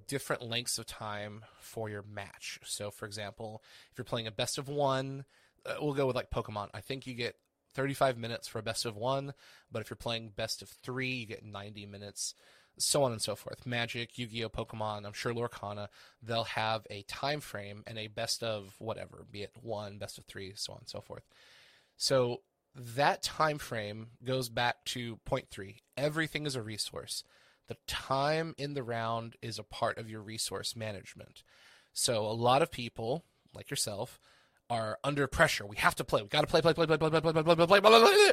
[SPEAKER 3] different lengths of time for your match. So, for example, if you're playing a best of one, uh, we'll go with like Pokemon. I think you get 35 minutes for a best of one, but if you're playing best of three, you get 90 minutes so on and so forth. Magic, Yu-Gi-Oh, Pokemon, I'm sure Lorcana, they'll have a time frame and a best of whatever, be it one, best of three, so on and so forth. So that time frame goes back to point three. Everything is a resource. The time in the round is a part of your resource management. So a lot of people, like yourself, are under pressure. We have to play. We got to play, play, play, play, play, play, play, play, play, play, play, play, play.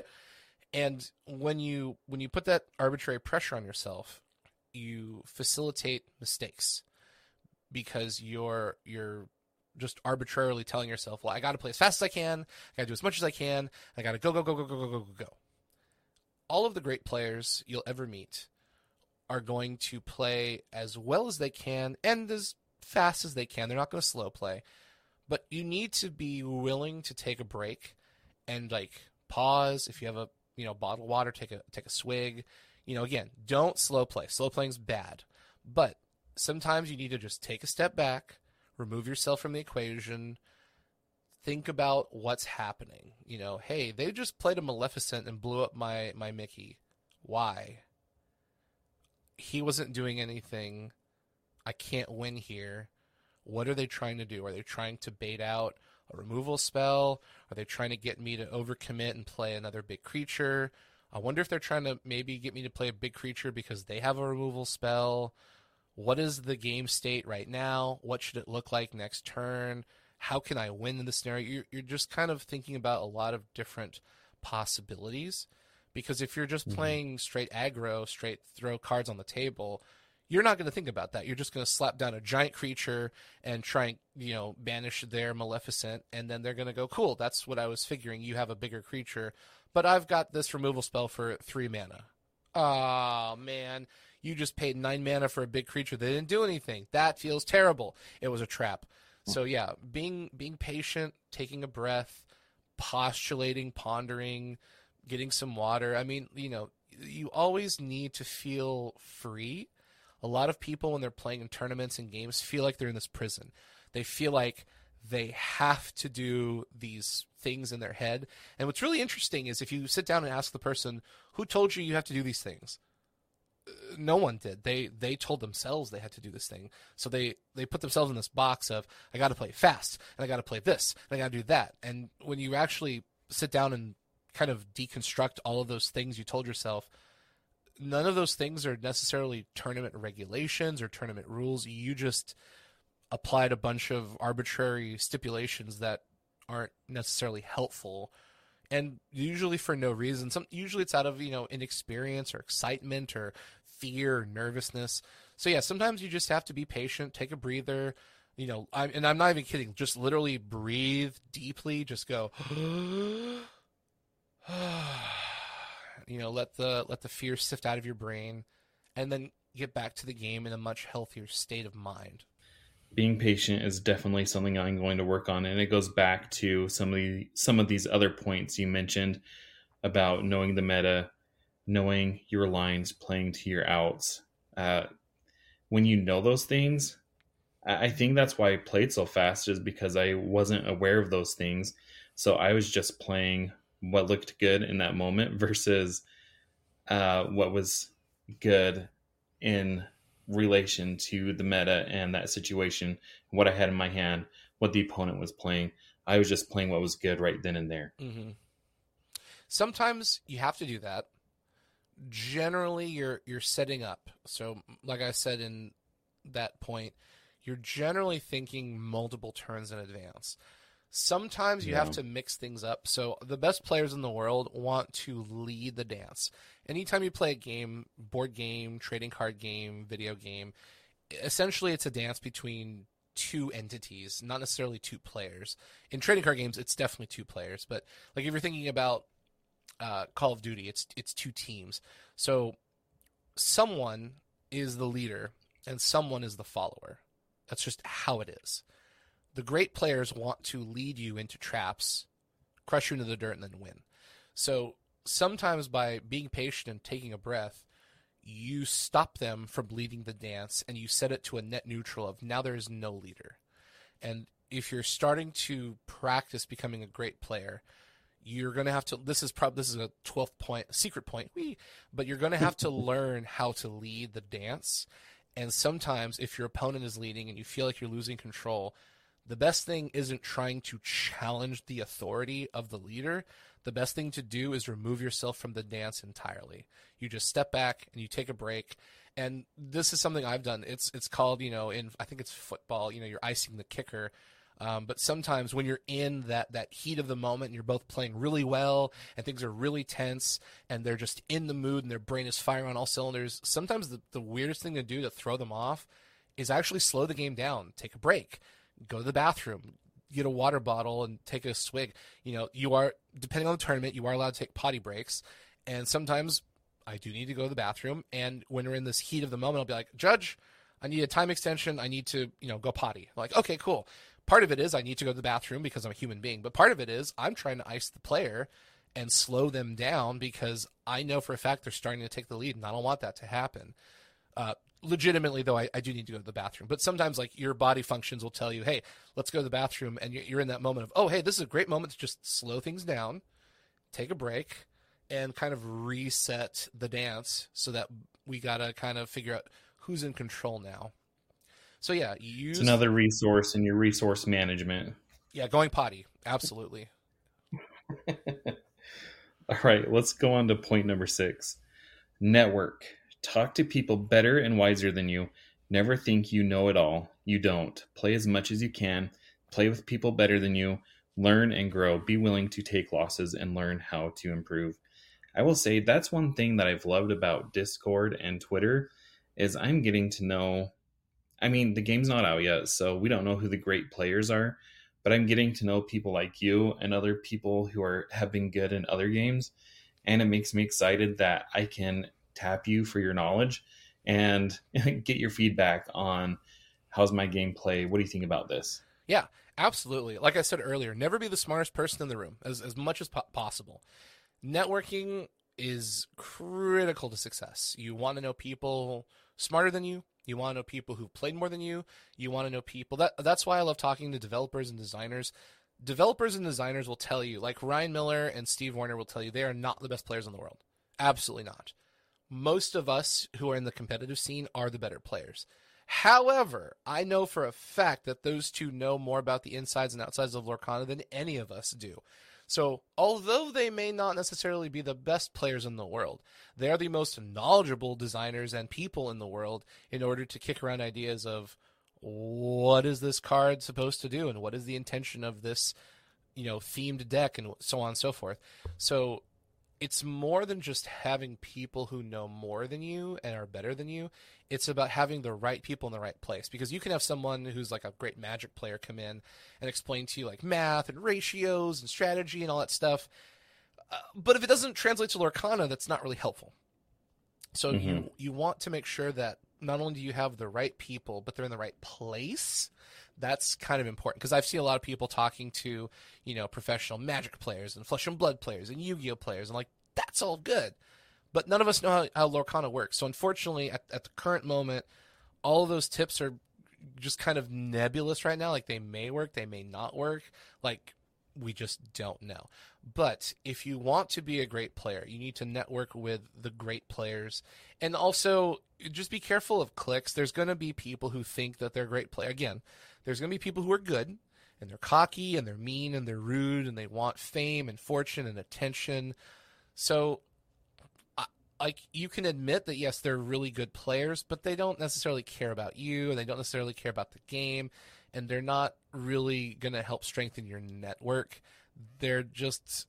[SPEAKER 3] And when you when you put that arbitrary pressure on yourself, you facilitate mistakes because you're you're just arbitrarily telling yourself, well, I got to play as fast as I can, I got to do as much as I can, I got to go go go go go go go go go. All of the great players you'll ever meet are going to play as well as they can and as fast as they can. They're not going to slow play, but you need to be willing to take a break and like pause. If you have a you know bottle of water take a take a swig you know again don't slow play. Slow playing's bad. But sometimes you need to just take a step back remove yourself from the equation think about what's happening. You know hey they just played a maleficent and blew up my my mickey. Why? He wasn't doing anything. I can't win here. What are they trying to do? Are they trying to bait out a removal spell? Are they trying to get me to overcommit and play another big creature? I wonder if they're trying to maybe get me to play a big creature because they have a removal spell. What is the game state right now? What should it look like next turn? How can I win in this scenario? You're, you're just kind of thinking about a lot of different possibilities. Because if you're just mm-hmm. playing straight aggro, straight throw cards on the table, you're not going to think about that. You're just going to slap down a giant creature and try and, you know, banish their Maleficent, and then they're going to go, cool, that's what I was figuring. You have a bigger creature, but I've got this removal spell for three mana. Oh, man. You just paid nine mana for a big creature. that didn't do anything. That feels terrible. It was a trap. So yeah, being being patient, taking a breath, postulating, pondering, getting some water. I mean, you know, you always need to feel free a lot of people when they're playing in tournaments and games feel like they're in this prison. They feel like they have to do these things in their head. And what's really interesting is if you sit down and ask the person who told you you have to do these things, uh, no one did. They they told themselves they had to do this thing. So they they put themselves in this box of I got to play fast and I got to play this and I got to do that. And when you actually sit down and kind of deconstruct all of those things you told yourself, none of those things are necessarily tournament regulations or tournament rules. You just applied a bunch of arbitrary stipulations that aren't necessarily helpful. And usually for no reason. Some usually it's out of you know inexperience or excitement or fear or nervousness. So yeah sometimes you just have to be patient take a breather. You know I, and i'm not even kidding. Just literally breathe deeply. Just go you know let the let the fear sift out of your brain and then get back to the game in a much healthier state of mind
[SPEAKER 1] being patient is definitely something i'm going to work on and it goes back to some of the some of these other points you mentioned about knowing the meta knowing your lines playing to your outs uh, when you know those things I think that's why I played so fast is because I wasn't aware of those things. So I was just playing what looked good in that moment versus uh, what was good in relation to the meta and that situation, what I had in my hand, what the opponent was playing. I was just playing what was good right then and there.
[SPEAKER 3] Mm-hmm. Sometimes you have to do that. Generally, you're you're setting up. So, like I said in that point, you're generally thinking multiple turns in advance. Sometimes you yeah. have to mix things up. So the best players in the world want to lead the dance. Anytime you play a game, board game, trading card game, video game, essentially it's a dance between two entities, not necessarily two players. In trading card games, it's definitely two players. But like if you're thinking about uh, Call of Duty, it's it's two teams. So someone is the leader and someone is the follower. That's just how it is the great players want to lead you into traps, crush you into the dirt, and then win. So sometimes by being patient and taking a breath, you stop them from leading the dance and you set it to a net neutral of now there is no leader. And if you're starting to practice becoming a great player, you're going to have to this is probably this is a 12th point secret point wee, but you're going to have to learn how to lead the dance and sometimes if your opponent is leading and you feel like you're losing control the best thing isn't trying to challenge the authority of the leader. The best thing to do is remove yourself from the dance entirely. You just step back and you take a break. And this is something I've done. It's it's called you know in I think it's football. You know you're icing the kicker. Um, but sometimes when you're in that, that heat of the moment and you're both playing really well and things are really tense and they're just in the mood and their brain is firing on all cylinders, sometimes the, the weirdest thing to do to throw them off is actually slow the game down, take a break go to the bathroom, get a water bottle and take a swig. You know, you are depending on the tournament, you are allowed to take potty breaks, and sometimes I do need to go to the bathroom. And when we're in this heat of the moment, I'll be like, Judge, I need a time extension. I need to, you know, go potty. I'm like, okay, cool. part of it is I need to go to the bathroom because I'm a human being, but part of it is I'm trying to ice the player and slow them down because I know for a fact they're starting to take the lead, and I don't want that to happen. Uh, legitimately, though, I, I, do need to go to the bathroom. But sometimes, like your body functions will tell you, "Hey, let's go to the bathroom," and you're in that moment of, "Oh, hey, this is a great moment to just slow things down, take a break, and kind of reset the dance so that we gotta kind of figure out who's in control now." So yeah, use
[SPEAKER 1] it's another resource in your resource management.
[SPEAKER 3] Yeah, going potty, absolutely.
[SPEAKER 1] All right, let's go on to point number six. Network. Talk to people better and wiser than you. Never think you know it all. You don't. Play as much as you can. Play with people better than you. Learn and grow. Be willing to take losses and learn how to improve. I will say that's one thing that I've loved about Discord and Twitter is I'm getting to know I mean, the game's not out yet, so we don't know who the great players are, but I'm getting to know people like you and other people who are have been good in other games, and it makes me excited that I can tap you for your knowledge and get your feedback on how's my gameplay. What do you think about this?
[SPEAKER 3] Yeah, absolutely. Like I said earlier, never be the smartest person in the room as as much as po- possible. Networking is critical to success. You want to know people smarter than you, you want to know people who've played more than you. You want to know people that that's why I love talking to developers and designers. Developers and designers will tell you, like Ryan Miller and Steve Warner will tell you, they are not the best players in the world. Absolutely not. Most of us who are in the competitive scene are the better players. However, I know for a fact that those two know more about the insides and outsides of Lorcana than any of us do. So, although they may not necessarily be the best players in the world, they are the most knowledgeable designers and people in the world in order to kick around ideas of what is this card supposed to do and what is the intention of this, you know, themed deck and so on and so forth. So, it's more than just having people who know more than you and are better than you. It's about having the right people in the right place because you can have someone who's like a great magic player come in and explain to you like math and ratios and strategy and all that stuff. Uh, but if it doesn't translate to Lorcana, that's not really helpful. So mm-hmm. you you want to make sure that not only do you have the right people, but they're in the right place. That's kind of important because I've seen a lot of people talking to, you know, professional Magic players and Flesh and Blood players and Yu-Gi-Oh players, and like that's all good, but none of us know how, how Lorcana works. So unfortunately, at, at the current moment, all of those tips are just kind of nebulous right now. Like they may work, they may not work. Like we just don't know. But if you want to be a great player, you need to network with the great players. And also just be careful of clicks. There's going to be people who think that they're a great player. Again, there's going to be people who are good and they're cocky and they're mean and they're rude and they want fame and fortune and attention. So like you can admit that yes, they're really good players, but they don't necessarily care about you and they don't necessarily care about the game and they're not really going to help strengthen your network. They're just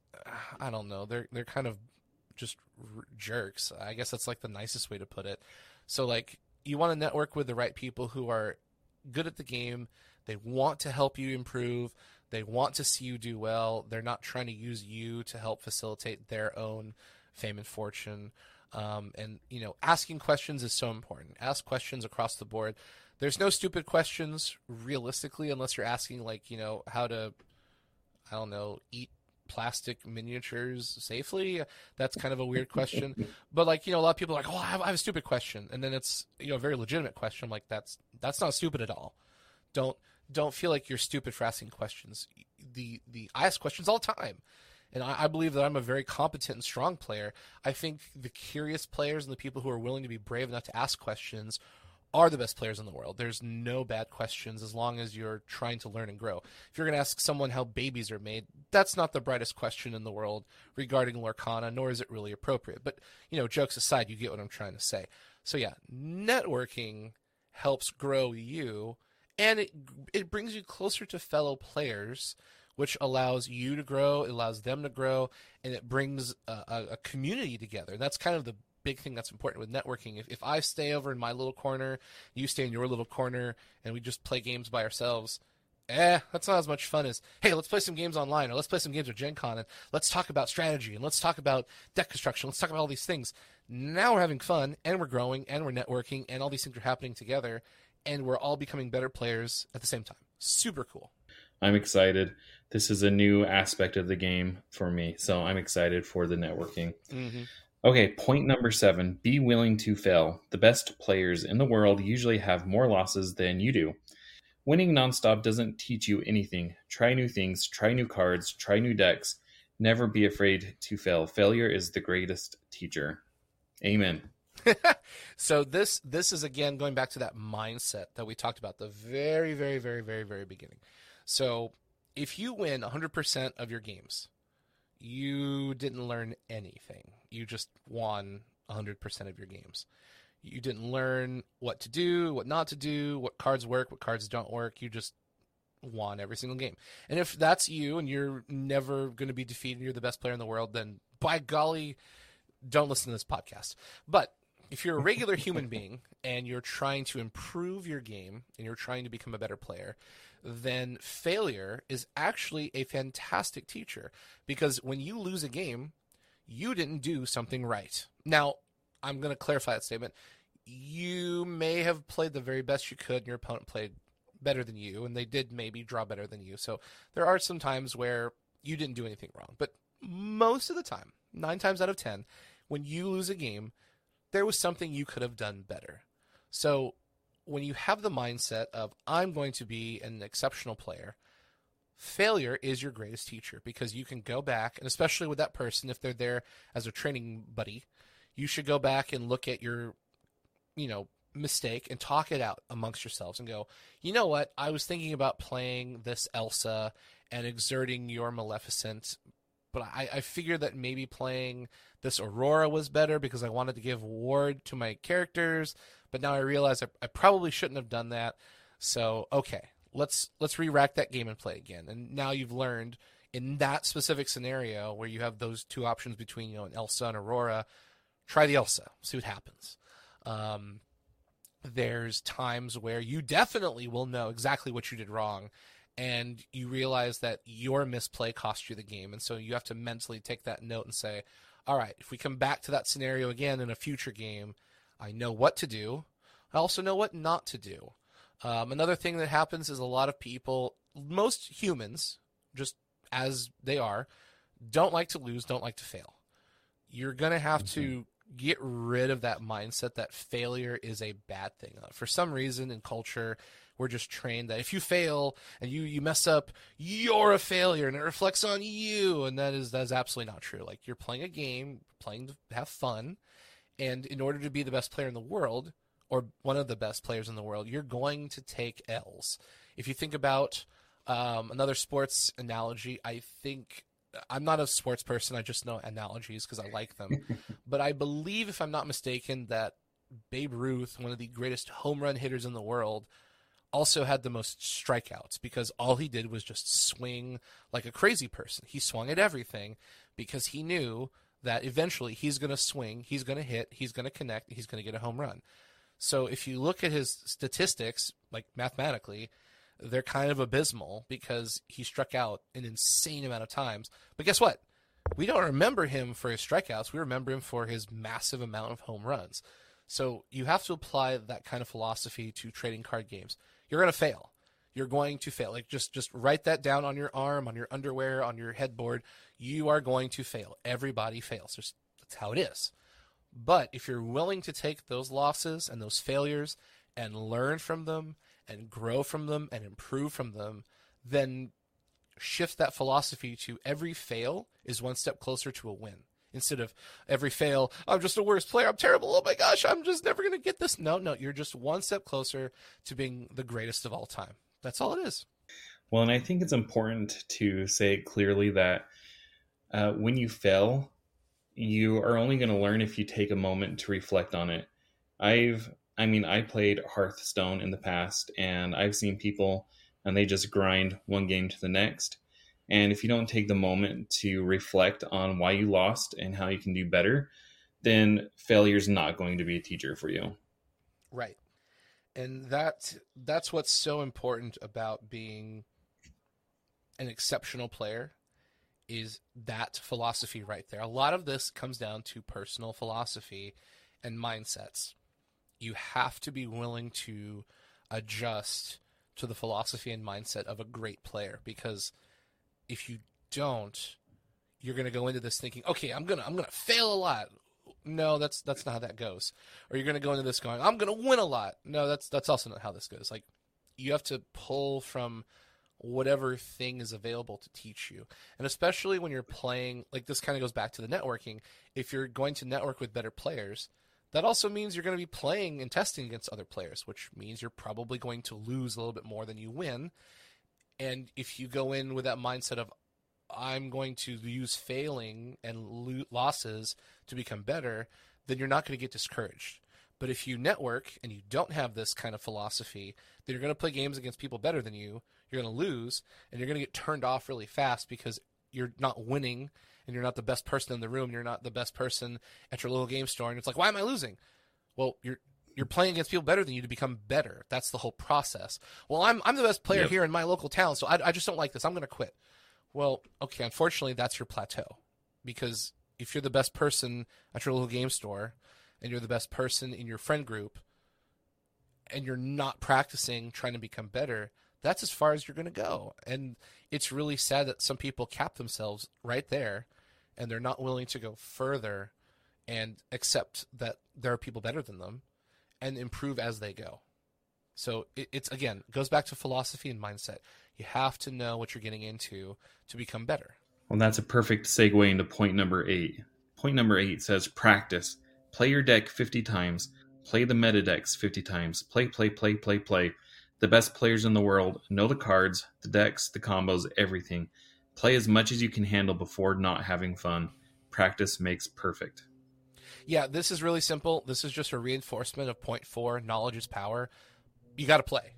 [SPEAKER 3] I don't know. They're they're kind of just r- jerks. I guess that's like the nicest way to put it. So like you want to network with the right people who are good at the game. They want to help you improve. They want to see you do well. They're not trying to use you to help facilitate their own fame and fortune. Um, and you know, asking questions is so important. Ask questions across the board. There's no stupid questions realistically, unless you're asking like you know how to, I don't know, eat plastic miniatures safely? That's kind of a weird question. but like, you know, a lot of people are like, "Oh, I have, I have, a stupid question," and then it's you know a very legitimate question. I'm like, that's that's not stupid at all. Don't don't feel like you're stupid for asking questions. The the I ask questions all the time. And I, I believe that I'm a very competent and strong player. I think the curious players and the people who are willing to be brave enough to ask questions are the best players in the world. There's no bad questions as long as you're trying to learn and grow. If you're going to ask someone how babies are made, that's not the brightest question in the world regarding Lorcana, nor is it really appropriate. But, you know, jokes aside, you get what I'm trying to say. So, yeah, networking helps grow you and it it brings you closer to fellow players which allows you to grow it allows them to grow and it brings a, a, community together And that's kind of the big thing that's important with networking. If, if I stay over in my little corner, you stay in your little corner, and we just play games by ourselves, eh, that's not as much fun as, hey, let's play some games online, or let's play some games with Gen Con, and let's talk about strategy, and let's talk about deck construction, let's talk about all these things. Now we're having fun, and we're growing, and we're networking, and all these things are happening together, and we're all becoming better players at the same time. Super cool.
[SPEAKER 1] I'm excited. This is a new aspect of the game for me, so I'm excited for the networking.
[SPEAKER 3] Mm-hmm.
[SPEAKER 1] Okay, point number seven be willing to fail. The best players in the world usually have more losses than you do. Winning nonstop doesn't teach you anything. Try new things, try new cards, try new decks. Never be afraid to fail. Failure is the greatest teacher. Amen.
[SPEAKER 3] so this this is again going back to that mindset that we talked about the very very very very very beginning. So if you win 100% of your games, you didn't learn anything. You just won 100% of your games. You didn't learn what to do, what not to do, what cards work, what cards don't work. You just won every single game. And if that's you and you're never going to be defeated, you're the best player in the world, then by golly, don't listen to this podcast. But if you're a regular human being and you're trying to improve your game and you're trying to become a better player, then failure is actually a fantastic teacher because when you lose a game, you didn't do something right. Now, I'm going to clarify that statement. You may have played the very best you could, and your opponent played better than you, and they did maybe draw better than you. So there are some times where you didn't do anything wrong. But most of the time, nine times out of 10, when you lose a game, there was something you could have done better. So when you have the mindset of, I'm going to be an exceptional player, failure is your greatest teacher because you can go back, and especially with that person, if they're there as a training buddy, you should go back and look at your, you know, mistake and talk it out amongst yourselves and go, you know what? I was thinking about playing this Elsa and exerting your Maleficent, but I, I figured that maybe playing this Aurora was better because I wanted to give ward to my characters, but now I realize I, I probably shouldn't have done that. So okay, let's let's re-rack that game and play again. And now you've learned in that specific scenario where you have those two options between you know an Elsa and Aurora, try the Elsa, see what happens. Um, there's times where you definitely will know exactly what you did wrong and you realize that your misplay cost you the game and so you have to mentally take that note and say all right if we come back to that scenario again in a future game i know what to do i also know what not to do um, another thing that happens is a lot of people most humans just as they are don't like to lose don't like to fail you're going to have mm-hmm. to get rid of that mindset that failure is a bad thing. Uh, for some reason in culture, we're just trained that if you fail and you you mess up, you're a failure and it reflects on you, and that is that is absolutely not true. Like you're playing a game, playing to have fun, and in order to be the best player in the world or one of the best players in the world, you're going to take L's. If you think about um, another sports analogy, I think I'm not a sports person. I just know analogies because I like them. but I believe, if I'm not mistaken, that Babe Ruth, one of the greatest home run hitters in the world, also had the most strikeouts because all he did was just swing like a crazy person. He swung at everything because he knew that eventually he's going to swing, he's going to hit, he's going to connect, he's going to get a home run. So if you look at his statistics, like mathematically, they're kind of abysmal because he struck out an insane amount of times. But guess what? We don't remember him for his strikeouts. We remember him for his massive amount of home runs. So you have to apply that kind of philosophy to trading card games. You're going to fail. You're going to fail. Like just just write that down on your arm, on your underwear, on your headboard. You are going to fail. Everybody fails. That's how it is. But if you're willing to take those losses and those failures and learn from them and grow from them and improve from them, then shift that philosophy to every fail is one step closer to a win. Instead of every fail, I'm just a worse player, I'm terrible, oh my gosh, I'm just never going to get this. No, no, you're just one step closer to being the greatest of all time. That's all it is.
[SPEAKER 1] Well, and I think it's important to say clearly that uh, when you fail, you are only going to learn if you take a moment to reflect on it. I've I mean, I played Hearthstone in the past, and I've seen people and they just grind one game to the next. And if you don't take the moment to reflect on why you lost and how you can do better, then failure is not going to be a teacher for you.
[SPEAKER 3] Right. And that that's what's so important about being an exceptional player is that philosophy right there. A lot of this comes down to personal philosophy and mindsets you have to be willing to adjust to the philosophy and mindset of a great player because if you don't, you're going to go into this thinking, okay, I'm gonna I'm gonna fail a lot. No, that's that's not how that goes. Or you're going to go into this going, I'm going to win a lot. No, that's that's also not how this goes. Like you have to pull from whatever thing is available to teach you. And especially when you're playing, like this kind of goes back to the networking. If you're going to network with better players, that also means you're going to be playing and testing against other players, which means you're probably going to lose a little bit more than you win. And if you go in with that mindset of, I'm going to use failing and lo- losses to become better, then you're not going to get discouraged. But if you network and you don't have this kind of philosophy, then you're going to play games against people better than you. You're going to lose, and you're going to get turned off really fast because you're not winning and you're not the best person in the room. You're not the best person at your little game store, and it's like, why am I losing? Well, you're you're playing against people better than you to become better. That's the whole process. Well, I'm I'm the best player yep. here in my local town, so I, I just don't like this. I'm going to quit. Well, okay, unfortunately, that's your plateau, because if you're the best person at your local game store, and you're the best person in your friend group, and you're not practicing trying to become better, that's as far as you're going to go. And it's really sad that some people cap themselves right there and they're not willing to go further and accept that there are people better than them and improve as they go. So it, it's again goes back to philosophy and mindset. You have to know what you're getting into to become better.
[SPEAKER 1] Well, that's a perfect segue into point number eight. Point number eight says practice. Play your deck 50 times. Play the meta decks 50 times. Play, play, play, play, play. The best players in the world know the cards, the decks, the combos, everything. Play as much as you can handle before not having fun. Practice makes perfect.
[SPEAKER 3] Yeah, this is really simple. This is just a reinforcement of point four knowledge is power. You got to play.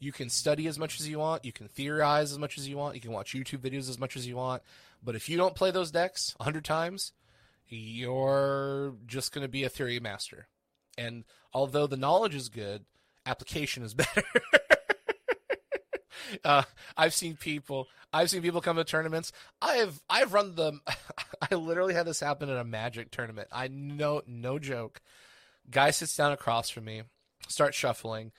[SPEAKER 3] You can study as much as you want. You can theorize as much as you want. You can watch YouTube videos as much as you want. But if you don't play those decks 100 times, you're just going to be a theory master. And although the knowledge is good, application is better. uh, I've seen people. I've seen people come to tournaments. I've I've run the. I literally had this happen at a Magic tournament. I know, no joke. Guy sits down across from me, starts shuffling.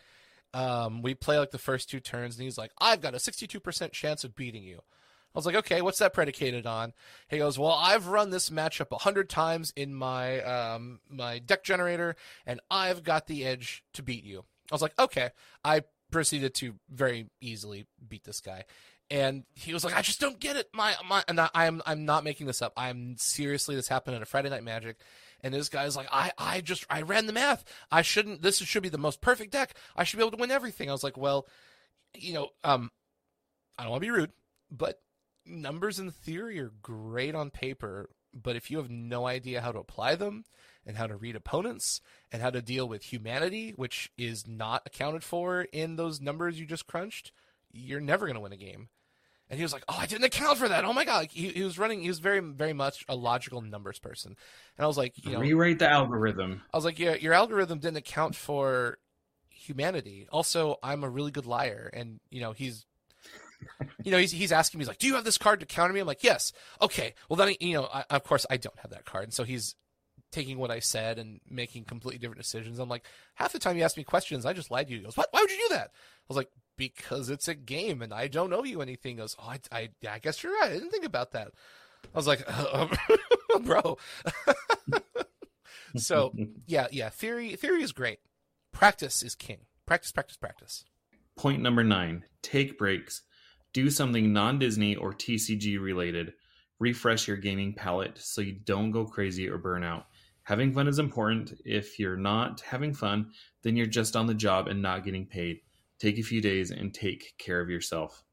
[SPEAKER 3] Um, we play like the first two turns, and he's like, "I've got a sixty-two percent chance of beating you." I was like, "Okay, what's that predicated on?" He goes, "Well, I've run this matchup a hundred times in my um, my deck generator, and I've got the edge to beat you." I was like, okay. I proceeded to very easily beat this guy. And he was like, I just don't get it. My, my, and I, I'm, I'm not making this up. I'm seriously, this happened at a Friday Night Magic. And this guy's like, I, I just, I ran the math. I shouldn't, this should be the most perfect deck. I should be able to win everything. I was like, well, you know, um, I don't want to be rude, but numbers in theory are great on paper. But if you have no idea how to apply them, and how to read opponents and how to deal with humanity, which is not accounted for in those numbers you just crunched, you're never going to win a game. And he was like, "Oh, I didn't account for that. Oh my god!" Like, he, he was running. He was very, very much a logical numbers person. And I was like, "You know,
[SPEAKER 1] rewrite the algorithm."
[SPEAKER 3] I was like, "Yeah, your algorithm didn't account for humanity. Also, I'm a really good liar, and you know, he's you know, he's he's asking me, he's like, "Do you have this card to counter me?" I'm like, "Yes." Okay. Well, then, you know, I, of course, I don't have that card, and so he's taking what I said and making completely different decisions. I'm like, half the time you ask me questions, I just lied to you. He goes, what? Why would you do that? I was like, because it's a game and I don't know you anything. He goes, oh, I, I, I guess you're right. I didn't think about that. I was like, uh, bro. so yeah, yeah. Theory, theory is great. Practice is king. Practice, practice, practice.
[SPEAKER 1] Point number nine: take breaks. Do something non-Disney or TCG related. Refresh your gaming palate so you don't go crazy or burn out. Having fun is important. If you're not having fun, then you're just on the job and not getting paid. Take a few days and take care of yourself.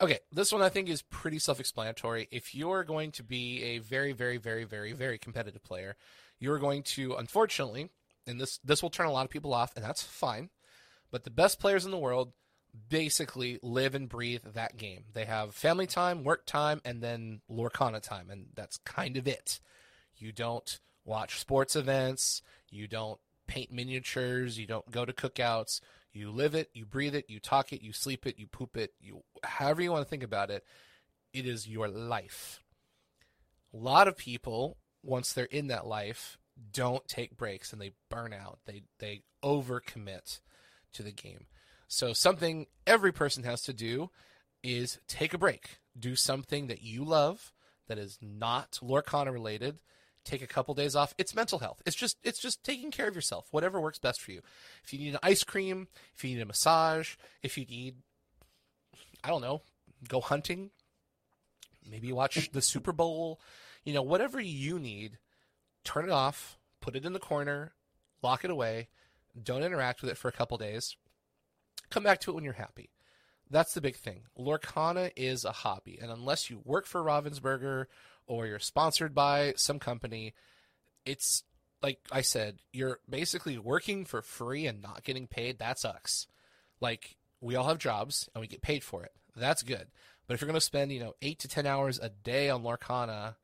[SPEAKER 3] Okay, this one I think is pretty self explanatory. If you're going to be a very, very, very, very, very competitive player, you're going to, unfortunately, and this, this will turn a lot of people off, and that's fine, but the best players in the world basically live and breathe that game. They have family time, work time, and then Lorcana time, and that's kind of it. You don't watch sports events, you don't paint miniatures, you don't go to cookouts. You live it, you breathe it, you talk it, you sleep it, you poop it, you however you want to think about it, it is your life. A lot of people, once they're in that life, don't take breaks and they burn out. They they overcommit to the game. So something every person has to do is take a break. Do something that you love that is not Lorcana related. Take a couple days off. It's mental health. It's just it's just taking care of yourself. Whatever works best for you. If you need an ice cream, if you need a massage, if you need I don't know, go hunting, maybe watch the Super Bowl, you know, whatever you need, turn it off, put it in the corner, lock it away, don't interact with it for a couple days. Come back to it when you're happy. That's the big thing. Lorcana is a hobby, and unless you work for Ravensburger or you're sponsored by some company, it's like I said, you're basically working for free and not getting paid. That sucks. Like we all have jobs and we get paid for it. That's good. But if you're going to spend, you know, 8 to 10 hours a day on Lorcana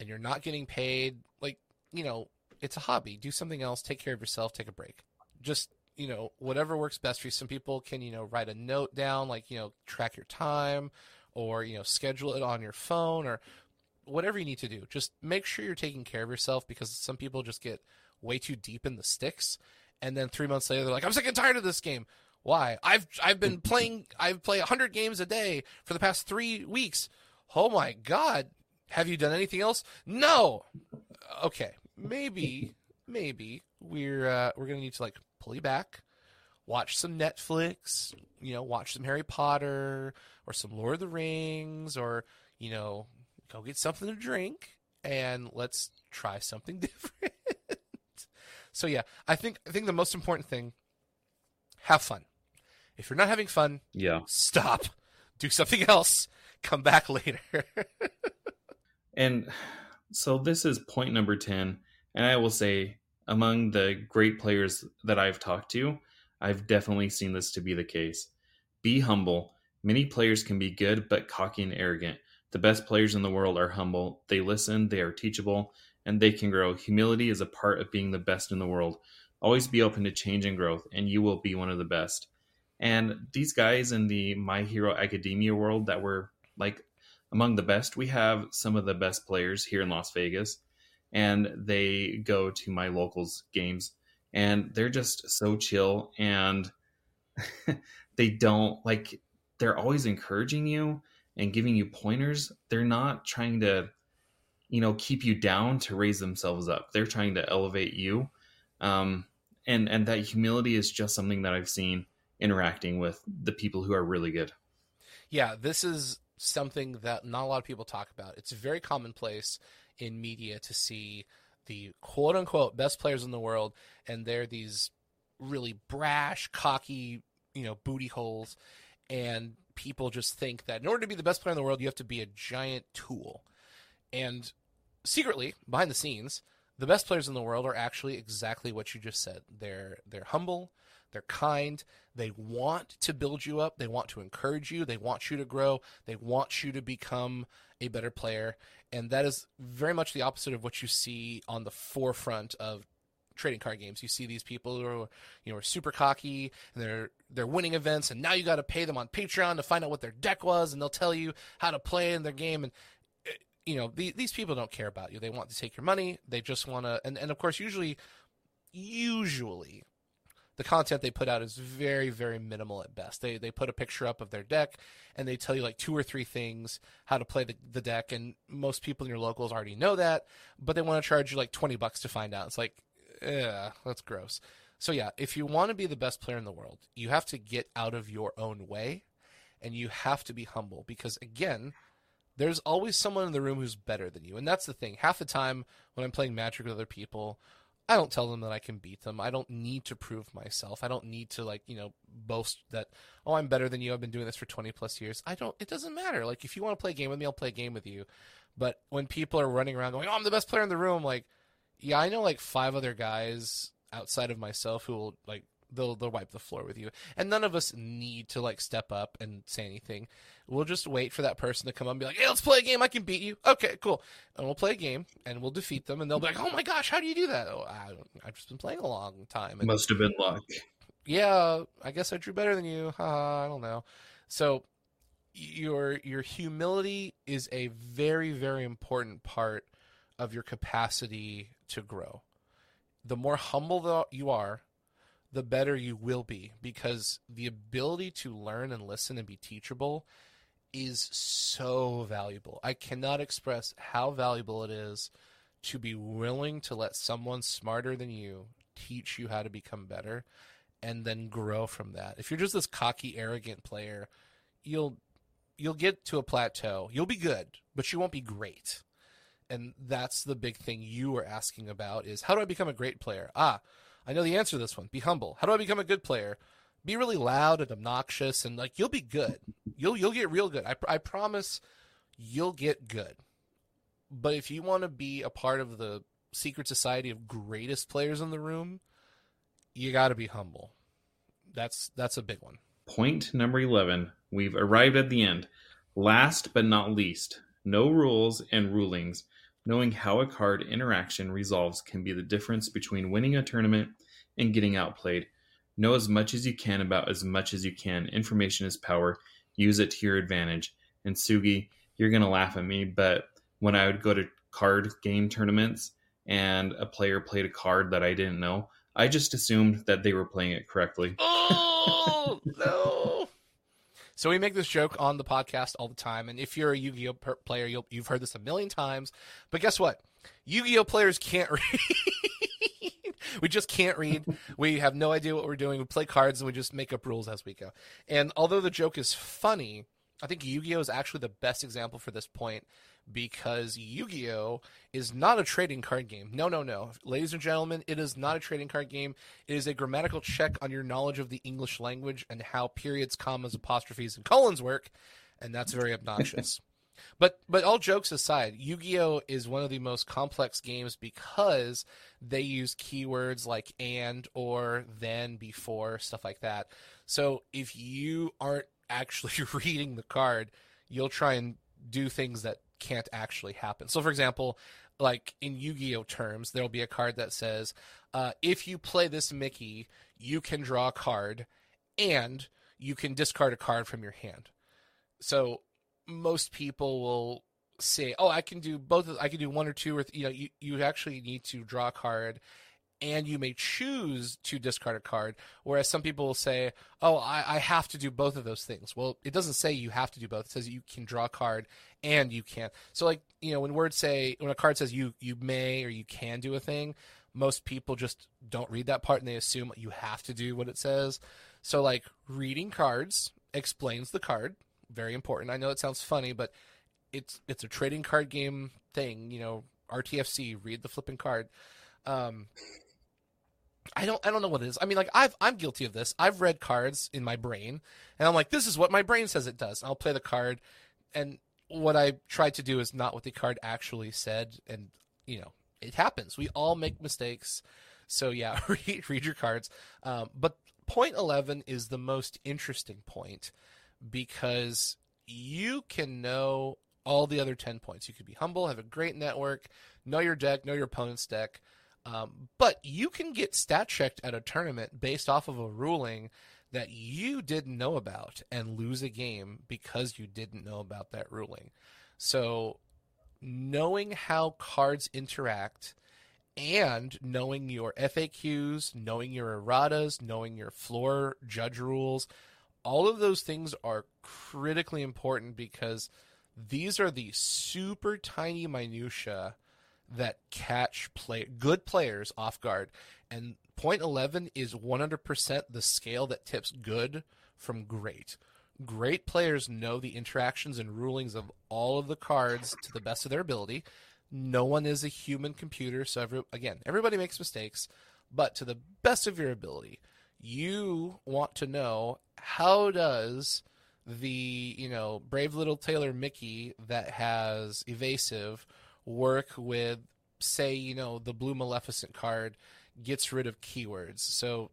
[SPEAKER 3] and you're not getting paid, like, you know, it's a hobby. Do something else, take care of yourself, take a break. Just you know, whatever works best for you. Some people can, you know, write a note down, like, you know, track your time or, you know, schedule it on your phone or whatever you need to do. Just make sure you're taking care of yourself because some people just get way too deep in the sticks. And then three months later, they're like, I'm sick and tired of this game. Why? I've, I've been playing, I've played 100 games a day for the past three weeks. Oh my God. Have you done anything else? No. Okay. Maybe, maybe we're, uh, we're going to need to like pull you back, watch some Netflix, you know, watch some Harry Potter or some Lord of the Rings or, you know, go get something to drink and let's try something different. so yeah, I think I think the most important thing have fun. If you're not having fun,
[SPEAKER 1] yeah.
[SPEAKER 3] Stop. Do something else. Come back later.
[SPEAKER 1] and so this is point number 10 and I will say among the great players that I've talked to, I've definitely seen this to be the case. Be humble. Many players can be good but cocky and arrogant. The best players in the world are humble. They listen, they are teachable, and they can grow. Humility is a part of being the best in the world. Always be open to change and growth, and you will be one of the best. And these guys in the My Hero Academia world that were like among the best, we have some of the best players here in Las Vegas and they go to my locals games and they're just so chill and they don't like they're always encouraging you and giving you pointers they're not trying to you know keep you down to raise themselves up. They're trying to elevate you. Um, and and that humility is just something that i've seen interacting with the people who are really good.
[SPEAKER 3] Yeah this is something that not a lot of people talk about. It's very commonplace in media to see the quote unquote best players in the world, and they're these really brash, cocky, you know, booty holes, and people just think that in order to be the best player in the world, you have to be a giant tool. And secretly, behind the scenes, the best players in the world are actually exactly what you just said. They're they're humble, they're kind, they want to build you up, they want to encourage you, they want you to grow, they want you to become a better player, and that is very much the opposite of what you see on the forefront of trading card games. You see these people who are, you know, are super cocky and they're they're winning events, and now you got to pay them on Patreon to find out what their deck was, and they'll tell you how to play in their game. And eh, you know, the, these people don't care about you. They want to take your money. They just want to, and and of course, usually, usually the content they put out is very very minimal at best they they put a picture up of their deck and they tell you like two or three things how to play the, the deck and most people in your locals already know that but they want to charge you like 20 bucks to find out it's like yeah that's gross so yeah if you want to be the best player in the world you have to get out of your own way and you have to be humble because again there's always someone in the room who's better than you and that's the thing half the time when i'm playing magic with other people I don't tell them that I can beat them. I don't need to prove myself. I don't need to like, you know, boast that oh, I'm better than you. I've been doing this for 20 plus years. I don't it doesn't matter. Like if you want to play a game with me, I'll play a game with you. But when people are running around going, "Oh, I'm the best player in the room," like yeah, I know like five other guys outside of myself who will like they'll they'll wipe the floor with you. And none of us need to like step up and say anything. We'll just wait for that person to come up and be like, "Hey, let's play a game. I can beat you." Okay, cool. And we'll play a game and we'll defeat them. And they'll be like, "Oh my gosh, how do you do that?" Oh, I, have just been playing a long time. And,
[SPEAKER 1] Must have been luck.
[SPEAKER 3] Yeah, I guess I drew better than you. Uh, I don't know. So your your humility is a very very important part of your capacity to grow. The more humble you are, the better you will be because the ability to learn and listen and be teachable is so valuable. I cannot express how valuable it is to be willing to let someone smarter than you teach you how to become better and then grow from that. If you're just this cocky arrogant player, you'll you'll get to a plateau. You'll be good, but you won't be great. And that's the big thing you were asking about is how do I become a great player? Ah, I know the answer to this one. Be humble. How do I become a good player? Be really loud and obnoxious and like you'll be good. You'll you'll get real good. I I promise you'll get good. But if you want to be a part of the secret society of greatest players in the room, you got to be humble. That's that's a big one.
[SPEAKER 1] Point number 11. We've arrived at the end. Last but not least, no rules and rulings. Knowing how a card interaction resolves can be the difference between winning a tournament and getting outplayed. Know as much as you can about as much as you can. Information is power. Use it to your advantage. And Sugi, you're going to laugh at me, but when I would go to card game tournaments and a player played a card that I didn't know, I just assumed that they were playing it correctly.
[SPEAKER 3] Oh no! So we make this joke on the podcast all the time, and if you're a Yu-Gi-Oh per- player, you'll, you've heard this a million times. But guess what? Yu-Gi-Oh players can't read. we just can't read. We have no idea what we're doing. We play cards and we just make up rules as we go. And although the joke is funny, I think Yu-Gi-Oh is actually the best example for this point because Yu-Gi-Oh is not a trading card game. No, no, no. Ladies and gentlemen, it is not a trading card game. It is a grammatical check on your knowledge of the English language and how periods, commas, apostrophes, and colons work, and that's very obnoxious. but but all jokes aside, Yu-Gi-Oh is one of the most complex games because they use keywords like and or then before stuff like that. So if you aren't actually reading the card, you'll try and do things that can't actually happen. So, for example, like in Yu Gi Oh terms, there'll be a card that says, uh, if you play this Mickey, you can draw a card and you can discard a card from your hand. So, most people will say, "Oh, I can do both. I can do one or two, or you know, you, you actually need to draw a card and you may choose to discard a card. Whereas some people will say, "Oh, I, I, have to do both of those things." Well, it doesn't say you have to do both. It says you can draw a card and you can't. So, like you know, when words say when a card says you you may or you can do a thing, most people just don't read that part and they assume you have to do what it says. So, like reading cards explains the card. Very important. I know it sounds funny, but it's it's a trading card game thing. You know, RTFC. Read the flipping card. Um, I don't I don't know what it is. I mean, like I've I'm guilty of this. I've read cards in my brain, and I'm like, this is what my brain says it does. And I'll play the card, and what I tried to do is not what the card actually said, and you know, it happens. We all make mistakes. So yeah, read read your cards. Um, but point eleven is the most interesting point because you can know all the other ten points. You could be humble, have a great network, know your deck, know your opponent's deck um, but you can get stat checked at a tournament based off of a ruling that you didn't know about and lose a game because you didn't know about that ruling. So, knowing how cards interact and knowing your FAQs, knowing your erratas, knowing your floor judge rules, all of those things are critically important because these are the super tiny minutia that catch play good players off guard. And point 11 is 100% the scale that tips good from great. Great players know the interactions and rulings of all of the cards to the best of their ability. No one is a human computer, so every, again, everybody makes mistakes, but to the best of your ability, you want to know how does the, you know, brave little Tailor Mickey that has evasive work with, say, you know, the blue Maleficent card gets rid of keywords. So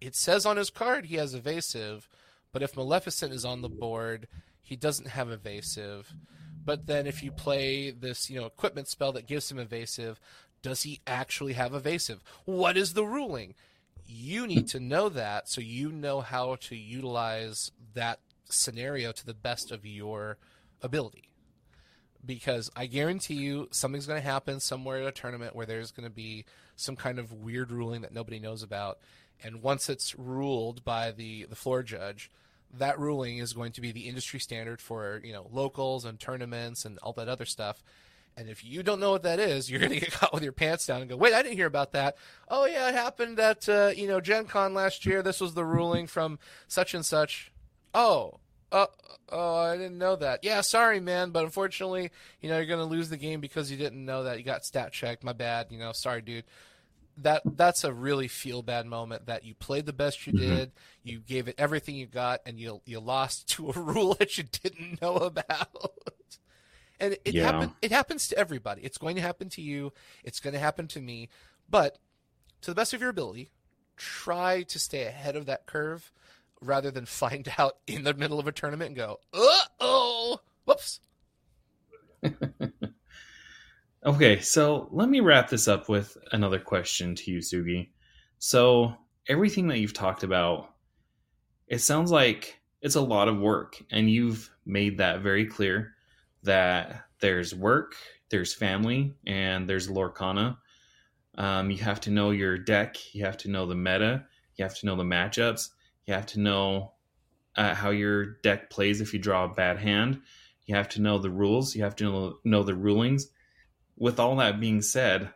[SPEAKER 3] it says on his card he has evasive, but if Maleficent is on the board, he doesn't have evasive. But then if you play this, you know, equipment spell that gives him evasive, does he actually have evasive? What is the ruling? You need to know that so you know how to utilize that scenario to the best of your ability because I guarantee you something's going to happen somewhere at a tournament where there's going to be some kind of weird ruling that nobody knows about. And once it's ruled by the, the floor judge, that ruling is going to be the industry standard for, you know, locals and tournaments and all that other stuff. And if you don't know what that is, you're going to get caught with your pants down and go, wait, I didn't hear about that. Oh, yeah, it happened at, uh, you know, Gen Con last year. This was the ruling from such and such. Oh, uh, oh, I didn't know that. Yeah, sorry, man, but unfortunately, you know, you're going to lose the game because you didn't know that. You got stat checked. My bad. You know, sorry, dude. That that's a really feel bad moment that you played the best you mm-hmm. did, you gave it everything you got, and you you lost to a rule that you didn't know about. and it yeah. happen, it happens to everybody. It's going to happen to you. It's going to happen to me. But to the best of your ability, try to stay ahead of that curve rather than find out in the middle of a tournament and go, uh oh, whoops.
[SPEAKER 1] okay, so let me wrap this up with another question to you, Sugi. So, everything that you've talked about, it sounds like it's a lot of work, and you've made that very clear that there's work, there's family, and there's Lorcana. Um, you have to know your deck, you have to know the meta, you have to know the matchups, you have to know uh, how your deck plays if you draw a bad hand. You have to know the rules. You have to know, know the rulings. With all that being said,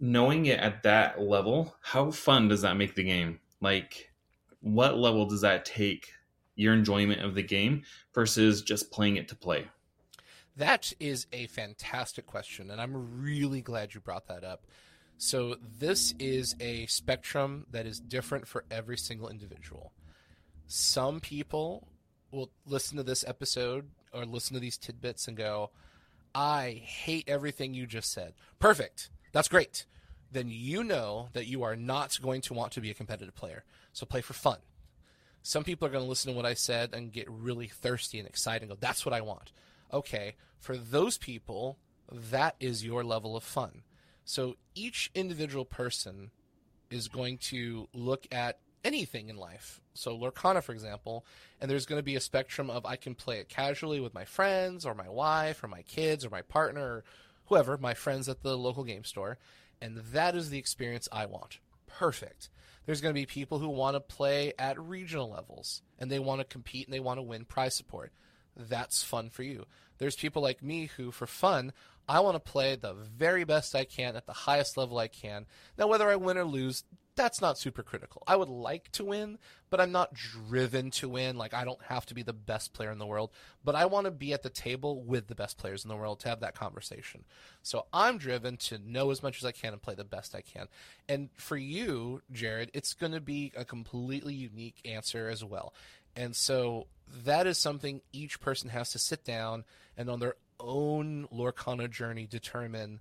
[SPEAKER 1] knowing it at that level, how fun does that make the game? Like, what level does that take your enjoyment of the game versus just playing it to play?
[SPEAKER 3] That is a fantastic question, and I'm really glad you brought that up so this is a spectrum that is different for every single individual. Some people will listen to this episode or listen to these tidbits and go, I hate everything you just said. Perfect. That's great. Then you know that you are not going to want to be a competitive player. So play for fun. Some people are going to listen to what I said and get really thirsty and excited and go, that's what I want. Okay. For those people, that is your level of fun. So each individual person is going to look at anything in life. So Lorcana, for example, and there's going to be a spectrum of I can play it casually with my friends or my wife or my kids or my partner or whoever, my friends at the local game store, and that is the experience I want. Perfect. There's going to be people who want to play at regional levels and they want to compete and they want to win prize support. That's fun for you. There's people like me who, for fun, I want to play the very best I can at the highest level I can. Now, whether I win or lose, that's not super critical. I would like to win, but I'm not driven to win. Like, I don't have to be the best player in the world, but I want to be at the table with the best players in the world to have that conversation. So I'm driven to know as much as I can and play the best I can. And for you, Jared, it's going to be a completely unique answer as well. And so that is something each person has to sit down and on their own Lorcana journey determine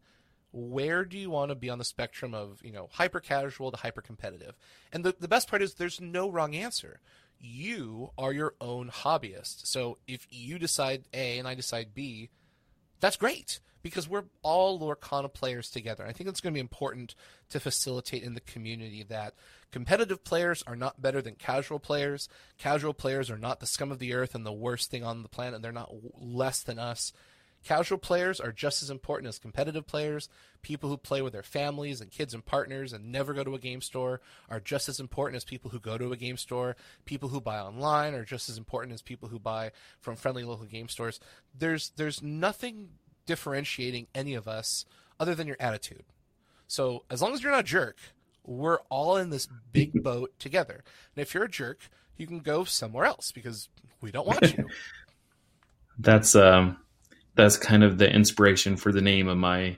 [SPEAKER 3] where do you want to be on the spectrum of you know hyper casual to hyper competitive? And the, the best part is there's no wrong answer. You are your own hobbyist. So if you decide a and i decide b that's great because we're all lorcana players together. I think it's going to be important to facilitate in the community that competitive players are not better than casual players. Casual players are not the scum of the earth and the worst thing on the planet. And they're not less than us Casual players are just as important as competitive players. People who play with their families and kids and partners and never go to a game store are just as important as people who go to a game store. People who buy online are just as important as people who buy from friendly local game stores. There's there's nothing differentiating any of us other than your attitude. So as long as you're not a jerk, we're all in this big boat together. And if you're a jerk, you can go somewhere else because we don't want you.
[SPEAKER 1] That's um that's kind of the inspiration for the name of my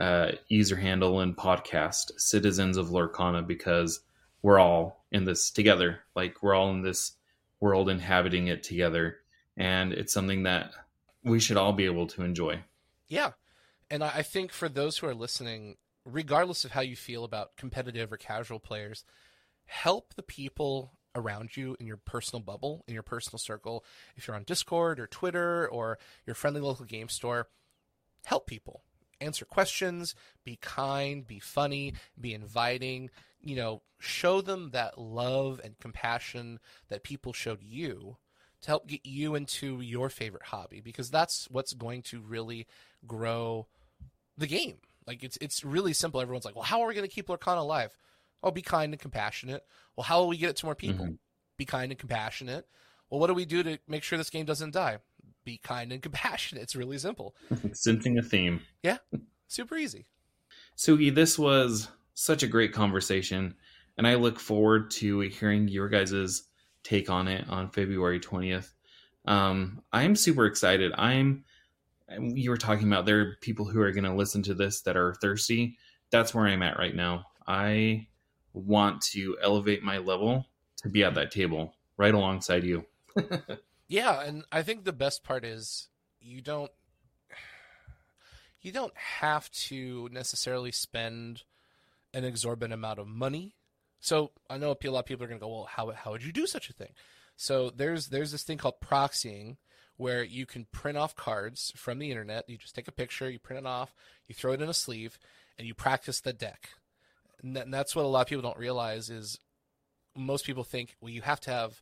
[SPEAKER 1] uh, user handle and podcast, Citizens of Lorcana, because we're all in this together. Like we're all in this world inhabiting it together. And it's something that we should all be able to enjoy.
[SPEAKER 3] Yeah. And I think for those who are listening, regardless of how you feel about competitive or casual players, help the people around you in your personal bubble, in your personal circle. If you're on Discord or Twitter or your friendly local game store, help people. Answer questions, be kind, be funny, be inviting, you know, show them that love and compassion that people showed you to help get you into your favorite hobby because that's what's going to really grow the game. Like it's it's really simple. Everyone's like, "Well, how are we going to keep Lorcana alive?" Oh, be kind and compassionate. Well, how will we get it to more people?
[SPEAKER 1] Mm-hmm.
[SPEAKER 3] Be kind and compassionate. Well, what do we do to make sure this game doesn't die? Be kind and compassionate. It's really simple.
[SPEAKER 1] Sensing a theme.
[SPEAKER 3] Yeah, super easy.
[SPEAKER 1] Sugi, this was such a great conversation, and I look forward to hearing your guys' take on it on February 20th. Um, I'm super excited. I'm you were talking about there are people who are going to listen to this that are thirsty. That's where I'm at right now. I want to elevate my level to be at that table right alongside you.
[SPEAKER 3] yeah, and I think the best part is you don't you don't have to necessarily spend an exorbitant amount of money. So I know a lot of people are going to go, well, how how would you do such a thing? So there's there's this thing called proxying where you can print off cards from the internet. You just take a picture, you print it off, you throw it in a sleeve, and you practice the deck. And that's what a lot of people don't realize is most people think, well, you have to have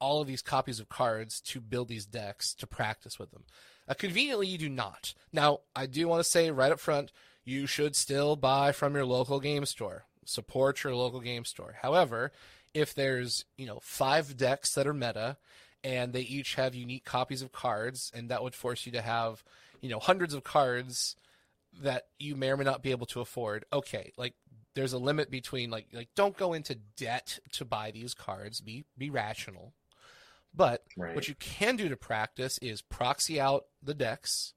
[SPEAKER 3] all of these copies of cards to build these decks to practice with them. Uh, conveniently, you do not. Now, I do want to say right up front, you should still buy from your local game store. Support your local game store. However, if there's you know five decks that are meta and they each have unique copies of cards, and that would force you to have, you know, hundreds of cards that you may or may not be able to afford. Okay, like there's a limit between like like don't go into debt to buy these cards. Be be rational. But right. what you can do to practice is proxy out the decks,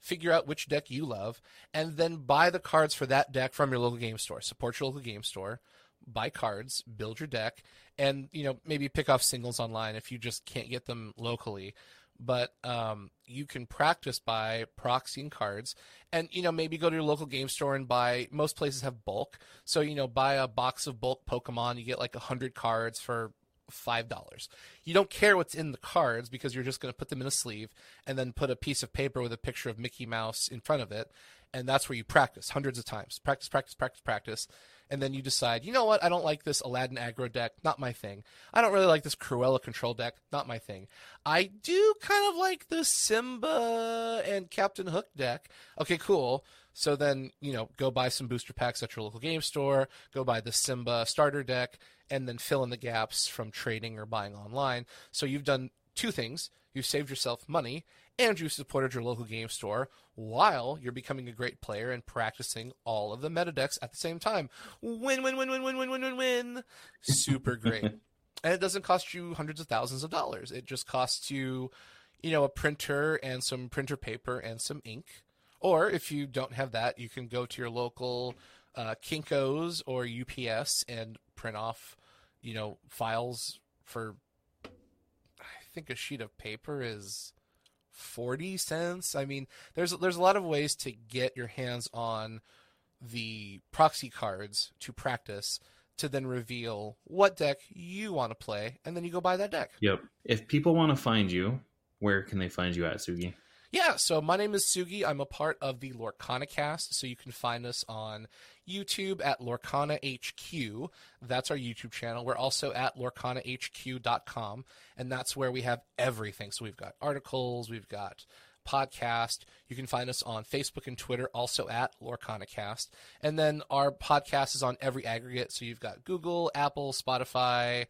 [SPEAKER 3] figure out which deck you love, and then buy the cards for that deck from your local game store. Support your local game store buy cards, build your deck, and you know maybe pick off singles online if you just can't get them locally. But um, you can practice by proxying cards, and you know maybe go to your local game store and buy. Most places have bulk, so you know buy a box of bulk Pokemon. You get like a hundred cards for five dollars. You don't care what's in the cards because you're just going to put them in a sleeve and then put a piece of paper with a picture of Mickey Mouse in front of it, and that's where you practice hundreds of times. Practice, practice, practice, practice, and then you decide, you know what, I don't like this Aladdin aggro deck, not my thing. I don't really like this Cruella control deck, not my thing. I do kind of like the Simba and Captain Hook deck. Okay, cool. So then, you know, go buy some booster packs at your local game store, go buy the Simba starter deck, and then fill in the gaps from trading or buying online. So you've done two things. You've saved yourself money and you supported your local game store while you're becoming a great player and practicing all of the meta decks at the same time. Win, win, win, win, win, win, win, win, win. Super great. and it doesn't cost you hundreds of thousands of dollars. It just costs you, you know, a printer and some printer paper and some ink. Or if you don't have that, you can go to your local uh, Kinkos or UPS and print off, you know, files for. I think a sheet of paper is 40 cents. I mean, there's there's a lot of ways to get your hands on the proxy cards to practice to then reveal what deck you want to play and then you go buy that deck.
[SPEAKER 1] Yep. If people want to find you, where can they find you at Sugi?
[SPEAKER 3] Yeah, so my name is Sugi. I'm a part of the LorcanaCast, so you can find us on YouTube at Lorcana HQ. That's our YouTube channel. We're also at lorcanahq.com, and that's where we have everything. So we've got articles, we've got podcast. You can find us on Facebook and Twitter, also at LorcanaCast. And then our podcast is on every aggregate. So you've got Google, Apple, Spotify,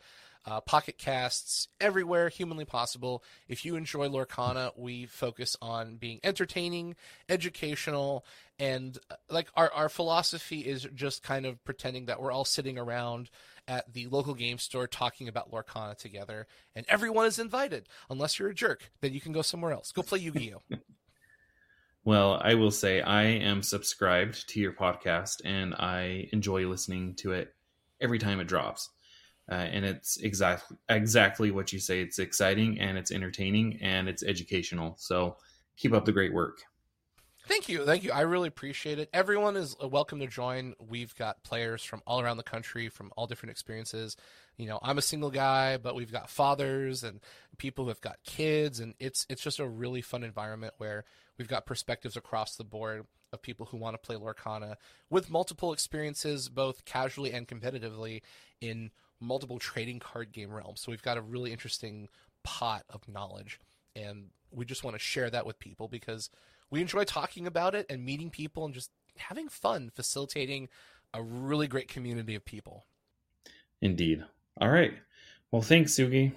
[SPEAKER 3] uh, Pocket Casts, everywhere humanly possible. If you enjoy Lorcana, we focus on being entertaining, educational, and uh, like our, our philosophy is just kind of pretending that we're all sitting around at the local game store talking about Lorcana together, and everyone is invited. Unless you're a jerk, then you can go somewhere else. Go play Yu Gi Oh!
[SPEAKER 1] well, I will say I am subscribed to your podcast, and I enjoy listening to it every time it drops. Uh, and it's exactly exactly what you say. It's exciting and it's entertaining and it's educational. So keep up the great work.
[SPEAKER 3] Thank you, thank you. I really appreciate it. Everyone is uh, welcome to join. We've got players from all around the country, from all different experiences. You know, I'm a single guy, but we've got fathers and people who have got kids, and it's it's just a really fun environment where we've got perspectives across the board of people who want to play Lorcana with multiple experiences, both casually and competitively, in multiple trading card game realms. So we've got a really interesting pot of knowledge, and we just want to share that with people because we enjoy talking about it and meeting people and just having fun facilitating a really great community of people.
[SPEAKER 1] Indeed. All right. Well, thanks, Sugi.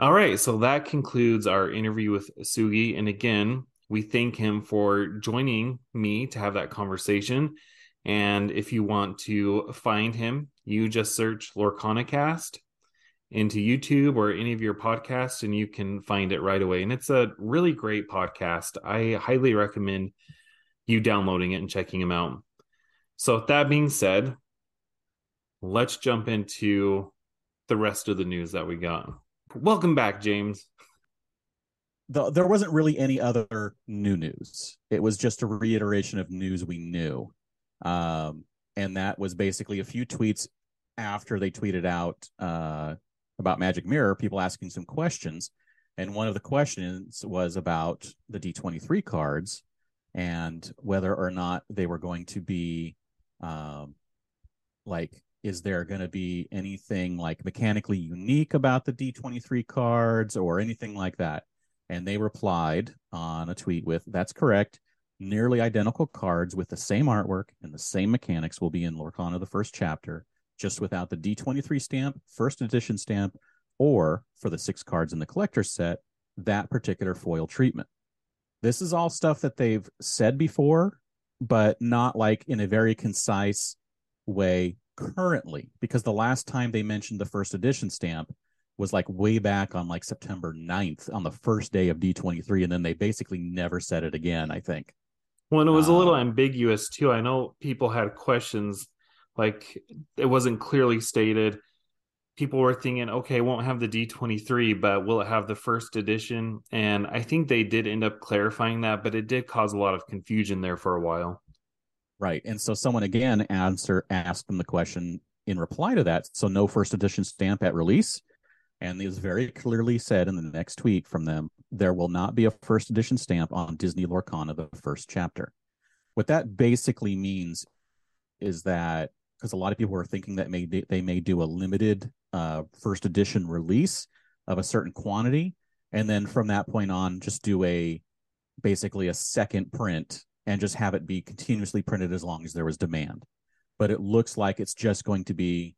[SPEAKER 1] All right, so that concludes our interview with Sugi. And again, we thank him for joining me to have that conversation. And if you want to find him, you just search LorcanaCast into YouTube or any of your podcasts, and you can find it right away. And it's a really great podcast. I highly recommend you downloading it and checking him out. So, with that being said, let's jump into the rest of the news that we got. Welcome back, James.
[SPEAKER 2] The, there wasn't really any other new news. It was just a reiteration of news we knew. Um, and that was basically a few tweets after they tweeted out uh, about Magic Mirror, people asking some questions. And one of the questions was about the D23 cards and whether or not they were going to be um, like is there going to be anything like mechanically unique about the D23 cards or anything like that? And they replied on a tweet with, That's correct. Nearly identical cards with the same artwork and the same mechanics will be in Lorcana the first chapter, just without the D23 stamp, first edition stamp, or for the six cards in the collector set, that particular foil treatment. This is all stuff that they've said before, but not like in a very concise way currently because the last time they mentioned the first edition stamp was like way back on like September 9th on the first day of D23 and then they basically never said it again, I think.
[SPEAKER 1] Well, and it was a little um, ambiguous too. I know people had questions like it wasn't clearly stated. People were thinking, okay, won't have the D23, but will it have the first edition? And I think they did end up clarifying that, but it did cause a lot of confusion there for a while.
[SPEAKER 2] Right. And so someone again answer asked them the question in reply to that. So no first edition stamp at release. And it was very clearly said in the next tweet from them, there will not be a first edition stamp on Disney Lorcana, the first chapter. What that basically means is that because a lot of people are thinking that may they may do a limited uh, first edition release of a certain quantity, and then from that point on, just do a basically a second print and just have it be continuously printed as long as there was demand. But it looks like it's just going to be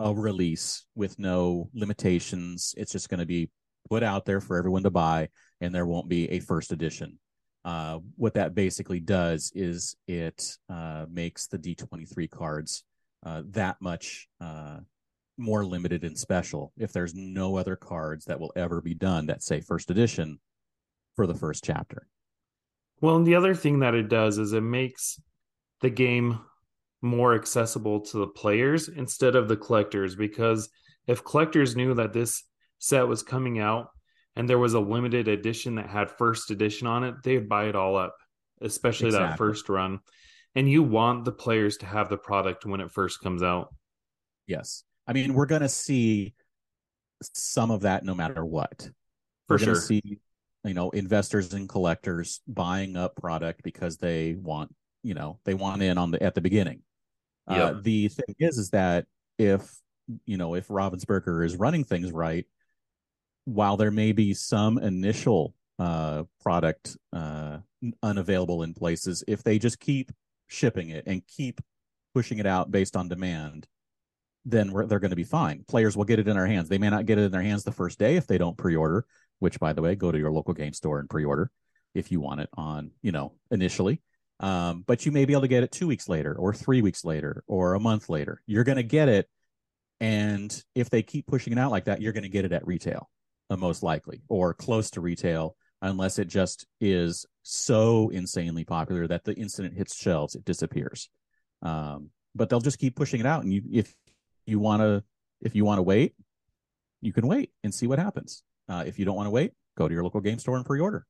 [SPEAKER 2] a release with no limitations. It's just going to be put out there for everyone to buy, and there won't be a first edition. Uh, what that basically does is it uh, makes the D23 cards uh, that much uh, more limited and special. If there's no other cards that will ever be done that say first edition for the first chapter.
[SPEAKER 1] Well, and the other thing that it does is it makes the game more accessible to the players instead of the collectors because if collectors knew that this set was coming out and there was a limited edition that had first edition on it, they would buy it all up, especially exactly. that first run. And you want the players to have the product when it first comes out.
[SPEAKER 2] Yes. I mean, we're going to see some of that no matter what.
[SPEAKER 1] For
[SPEAKER 2] we're
[SPEAKER 1] sure.
[SPEAKER 2] see you know investors and collectors buying up product because they want you know they want in on the at the beginning yep. uh, the thing is is that if you know if ravensburger is running things right while there may be some initial uh, product uh, unavailable in places if they just keep shipping it and keep pushing it out based on demand then they're going to be fine players will get it in their hands they may not get it in their hands the first day if they don't pre-order which by the way, go to your local game store and pre-order if you want it on, you know, initially. Um, but you may be able to get it two weeks later or three weeks later or a month later. You're going to get it. And if they keep pushing it out like that, you're going to get it at retail, most likely, or close to retail, unless it just is so insanely popular that the instant it hits shelves, it disappears. Um, but they'll just keep pushing it out. And you, if you want to, if you want to wait, you can wait and see what happens. Uh, if you don't want to wait, go to your local game store and pre-order.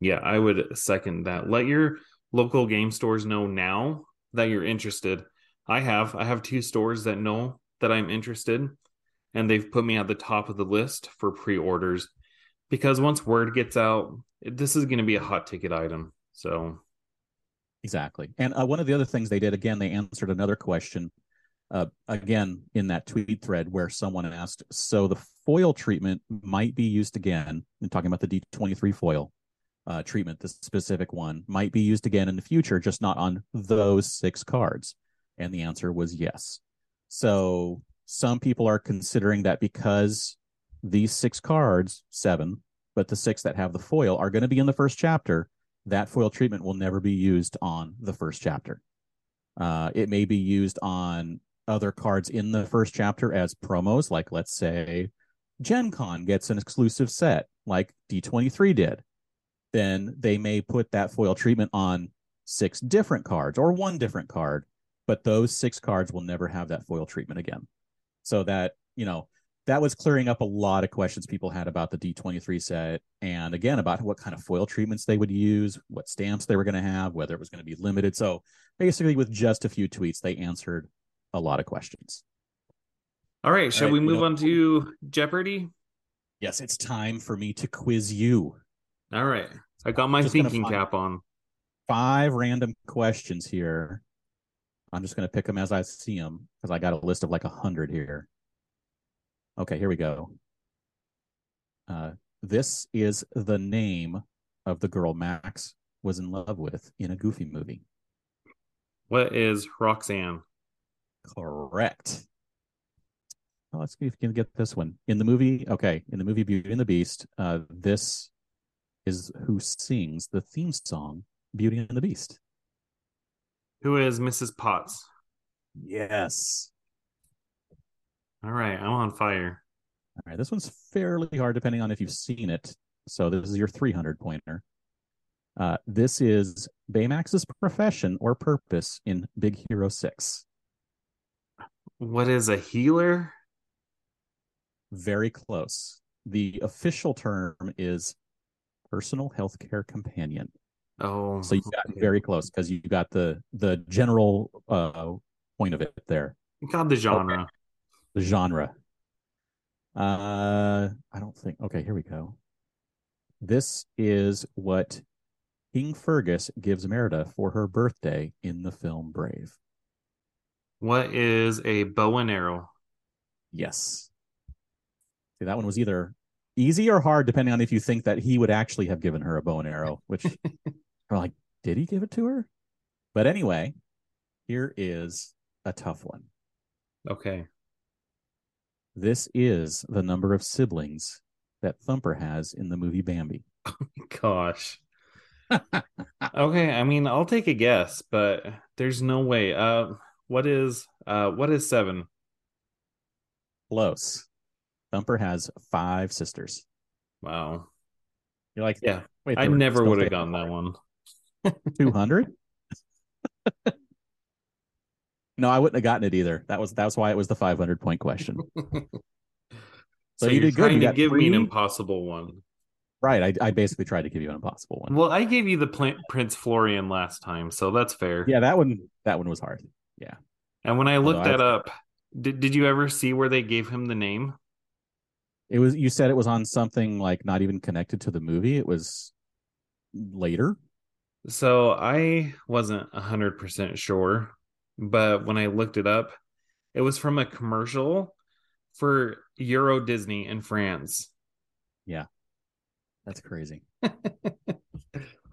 [SPEAKER 1] Yeah, I would second that. Let your local game stores know now that you're interested. I have I have two stores that know that I'm interested and they've put me at the top of the list for pre-orders because once word gets out, this is going to be a hot ticket item. So
[SPEAKER 2] Exactly. And uh, one of the other things they did again, they answered another question uh, again in that tweet thread where someone asked, so the foil treatment might be used again. And talking about the D23 foil uh, treatment, the specific one might be used again in the future, just not on those six cards. And the answer was yes. So some people are considering that because these six cards, seven, but the six that have the foil are going to be in the first chapter, that foil treatment will never be used on the first chapter. Uh, it may be used on other cards in the first chapter as promos, like let's say Gen Con gets an exclusive set, like D23 did. Then they may put that foil treatment on six different cards or one different card, but those six cards will never have that foil treatment again. So that, you know, that was clearing up a lot of questions people had about the D23 set and again about what kind of foil treatments they would use, what stamps they were going to have, whether it was going to be limited. So basically, with just a few tweets, they answered a lot of questions.
[SPEAKER 1] All right, shall
[SPEAKER 2] right,
[SPEAKER 1] we
[SPEAKER 2] you
[SPEAKER 1] move
[SPEAKER 2] know-
[SPEAKER 1] on to Jeopardy?
[SPEAKER 2] Yes, it's time for me to quiz you.
[SPEAKER 1] All right. I got my
[SPEAKER 2] Just
[SPEAKER 1] thinking cap on.
[SPEAKER 2] Five random questions here. I'm just going to pick them as I see them because I got a list of like a hundred here. Okay, here we go. Uh, this is the name of the girl Max was in love with in a Goofy movie.
[SPEAKER 1] What is Roxanne?
[SPEAKER 2] Correct. Well, let's see if we can get this one. In the movie, okay, in the movie Beauty and the Beast, uh, this is who sings the theme song Beauty and the Beast.
[SPEAKER 1] Who is Mrs. Potts?
[SPEAKER 2] Yes.
[SPEAKER 1] All right, I'm on fire.
[SPEAKER 2] All right, this one's fairly hard depending on if you've seen it. So this is your 300 pointer. Uh, this is Baymax's profession or purpose in Big Hero 6.
[SPEAKER 1] What is a healer?
[SPEAKER 2] Very close. The official term is personal healthcare companion.
[SPEAKER 1] Oh,
[SPEAKER 2] So you got
[SPEAKER 1] okay.
[SPEAKER 2] very close because you got the the general uh, point of it there,
[SPEAKER 1] got the genre.
[SPEAKER 2] the genre. Uh, I don't think. Okay, here we go. This is what King Fergus gives Merida for her birthday in the film Brave.
[SPEAKER 1] What is a bow and arrow?
[SPEAKER 2] Yes. See, that one was either easy or hard, depending on if you think that he would actually have given her a bow and arrow, which are like, did he give it to her? But anyway, here is a tough one.
[SPEAKER 1] Okay.
[SPEAKER 2] This is the number of siblings that Thumper has in the movie Bambi.
[SPEAKER 1] Gosh. okay, I mean, I'll take a guess, but there's no way. Uh what is uh what is 7?
[SPEAKER 2] Close. Thumper has five sisters.
[SPEAKER 1] Wow.
[SPEAKER 2] You're like,
[SPEAKER 1] Yeah.
[SPEAKER 2] wait,
[SPEAKER 1] I never would have gotten that one.
[SPEAKER 2] 200 no i wouldn't have gotten it either that was that's why it was the 500 point question
[SPEAKER 1] So,
[SPEAKER 2] So you did good. You
[SPEAKER 1] to give me an impossible one.
[SPEAKER 2] right I, I basically tried to give you an impossible one
[SPEAKER 1] Well, I gave you the plant Prince Florian last time, so that's fair.
[SPEAKER 2] yeah that one that one was hard Yeah.
[SPEAKER 1] And when I looked
[SPEAKER 2] Although I-
[SPEAKER 1] that up, did did you ever see where they gave him the name?
[SPEAKER 2] it was you said it was on something like not even connected to the movie it was later
[SPEAKER 1] So I wasn't a hundred percent sure, but when I looked it up, it was from a commercial for Euro Disney in France. Yeah.
[SPEAKER 2] That's crazy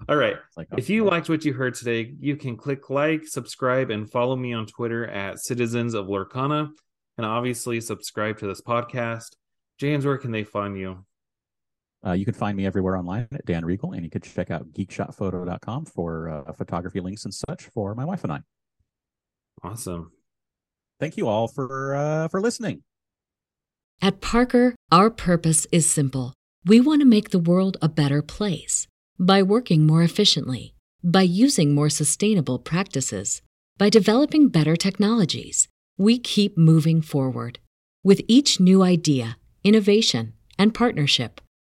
[SPEAKER 1] All right.
[SPEAKER 2] Like
[SPEAKER 1] If you liked what you heard today, you can click like, subscribe, and follow me on Twitter at Citizens of Lorcana. And obviously, subscribe to this podcast. James, where can they find you?
[SPEAKER 2] Uh, you can find me everywhere online at Dan Regal, and you can check out geekshotphoto.com for uh, photography links and such for my wife and I.
[SPEAKER 1] Awesome.
[SPEAKER 2] Thank you all for uh, for listening.
[SPEAKER 4] At Parker, our purpose is simple. We want to make the world a better place by working more efficiently, by using more sustainable practices, by developing better technologies. We keep moving forward. With each new idea, innovation, and partnership,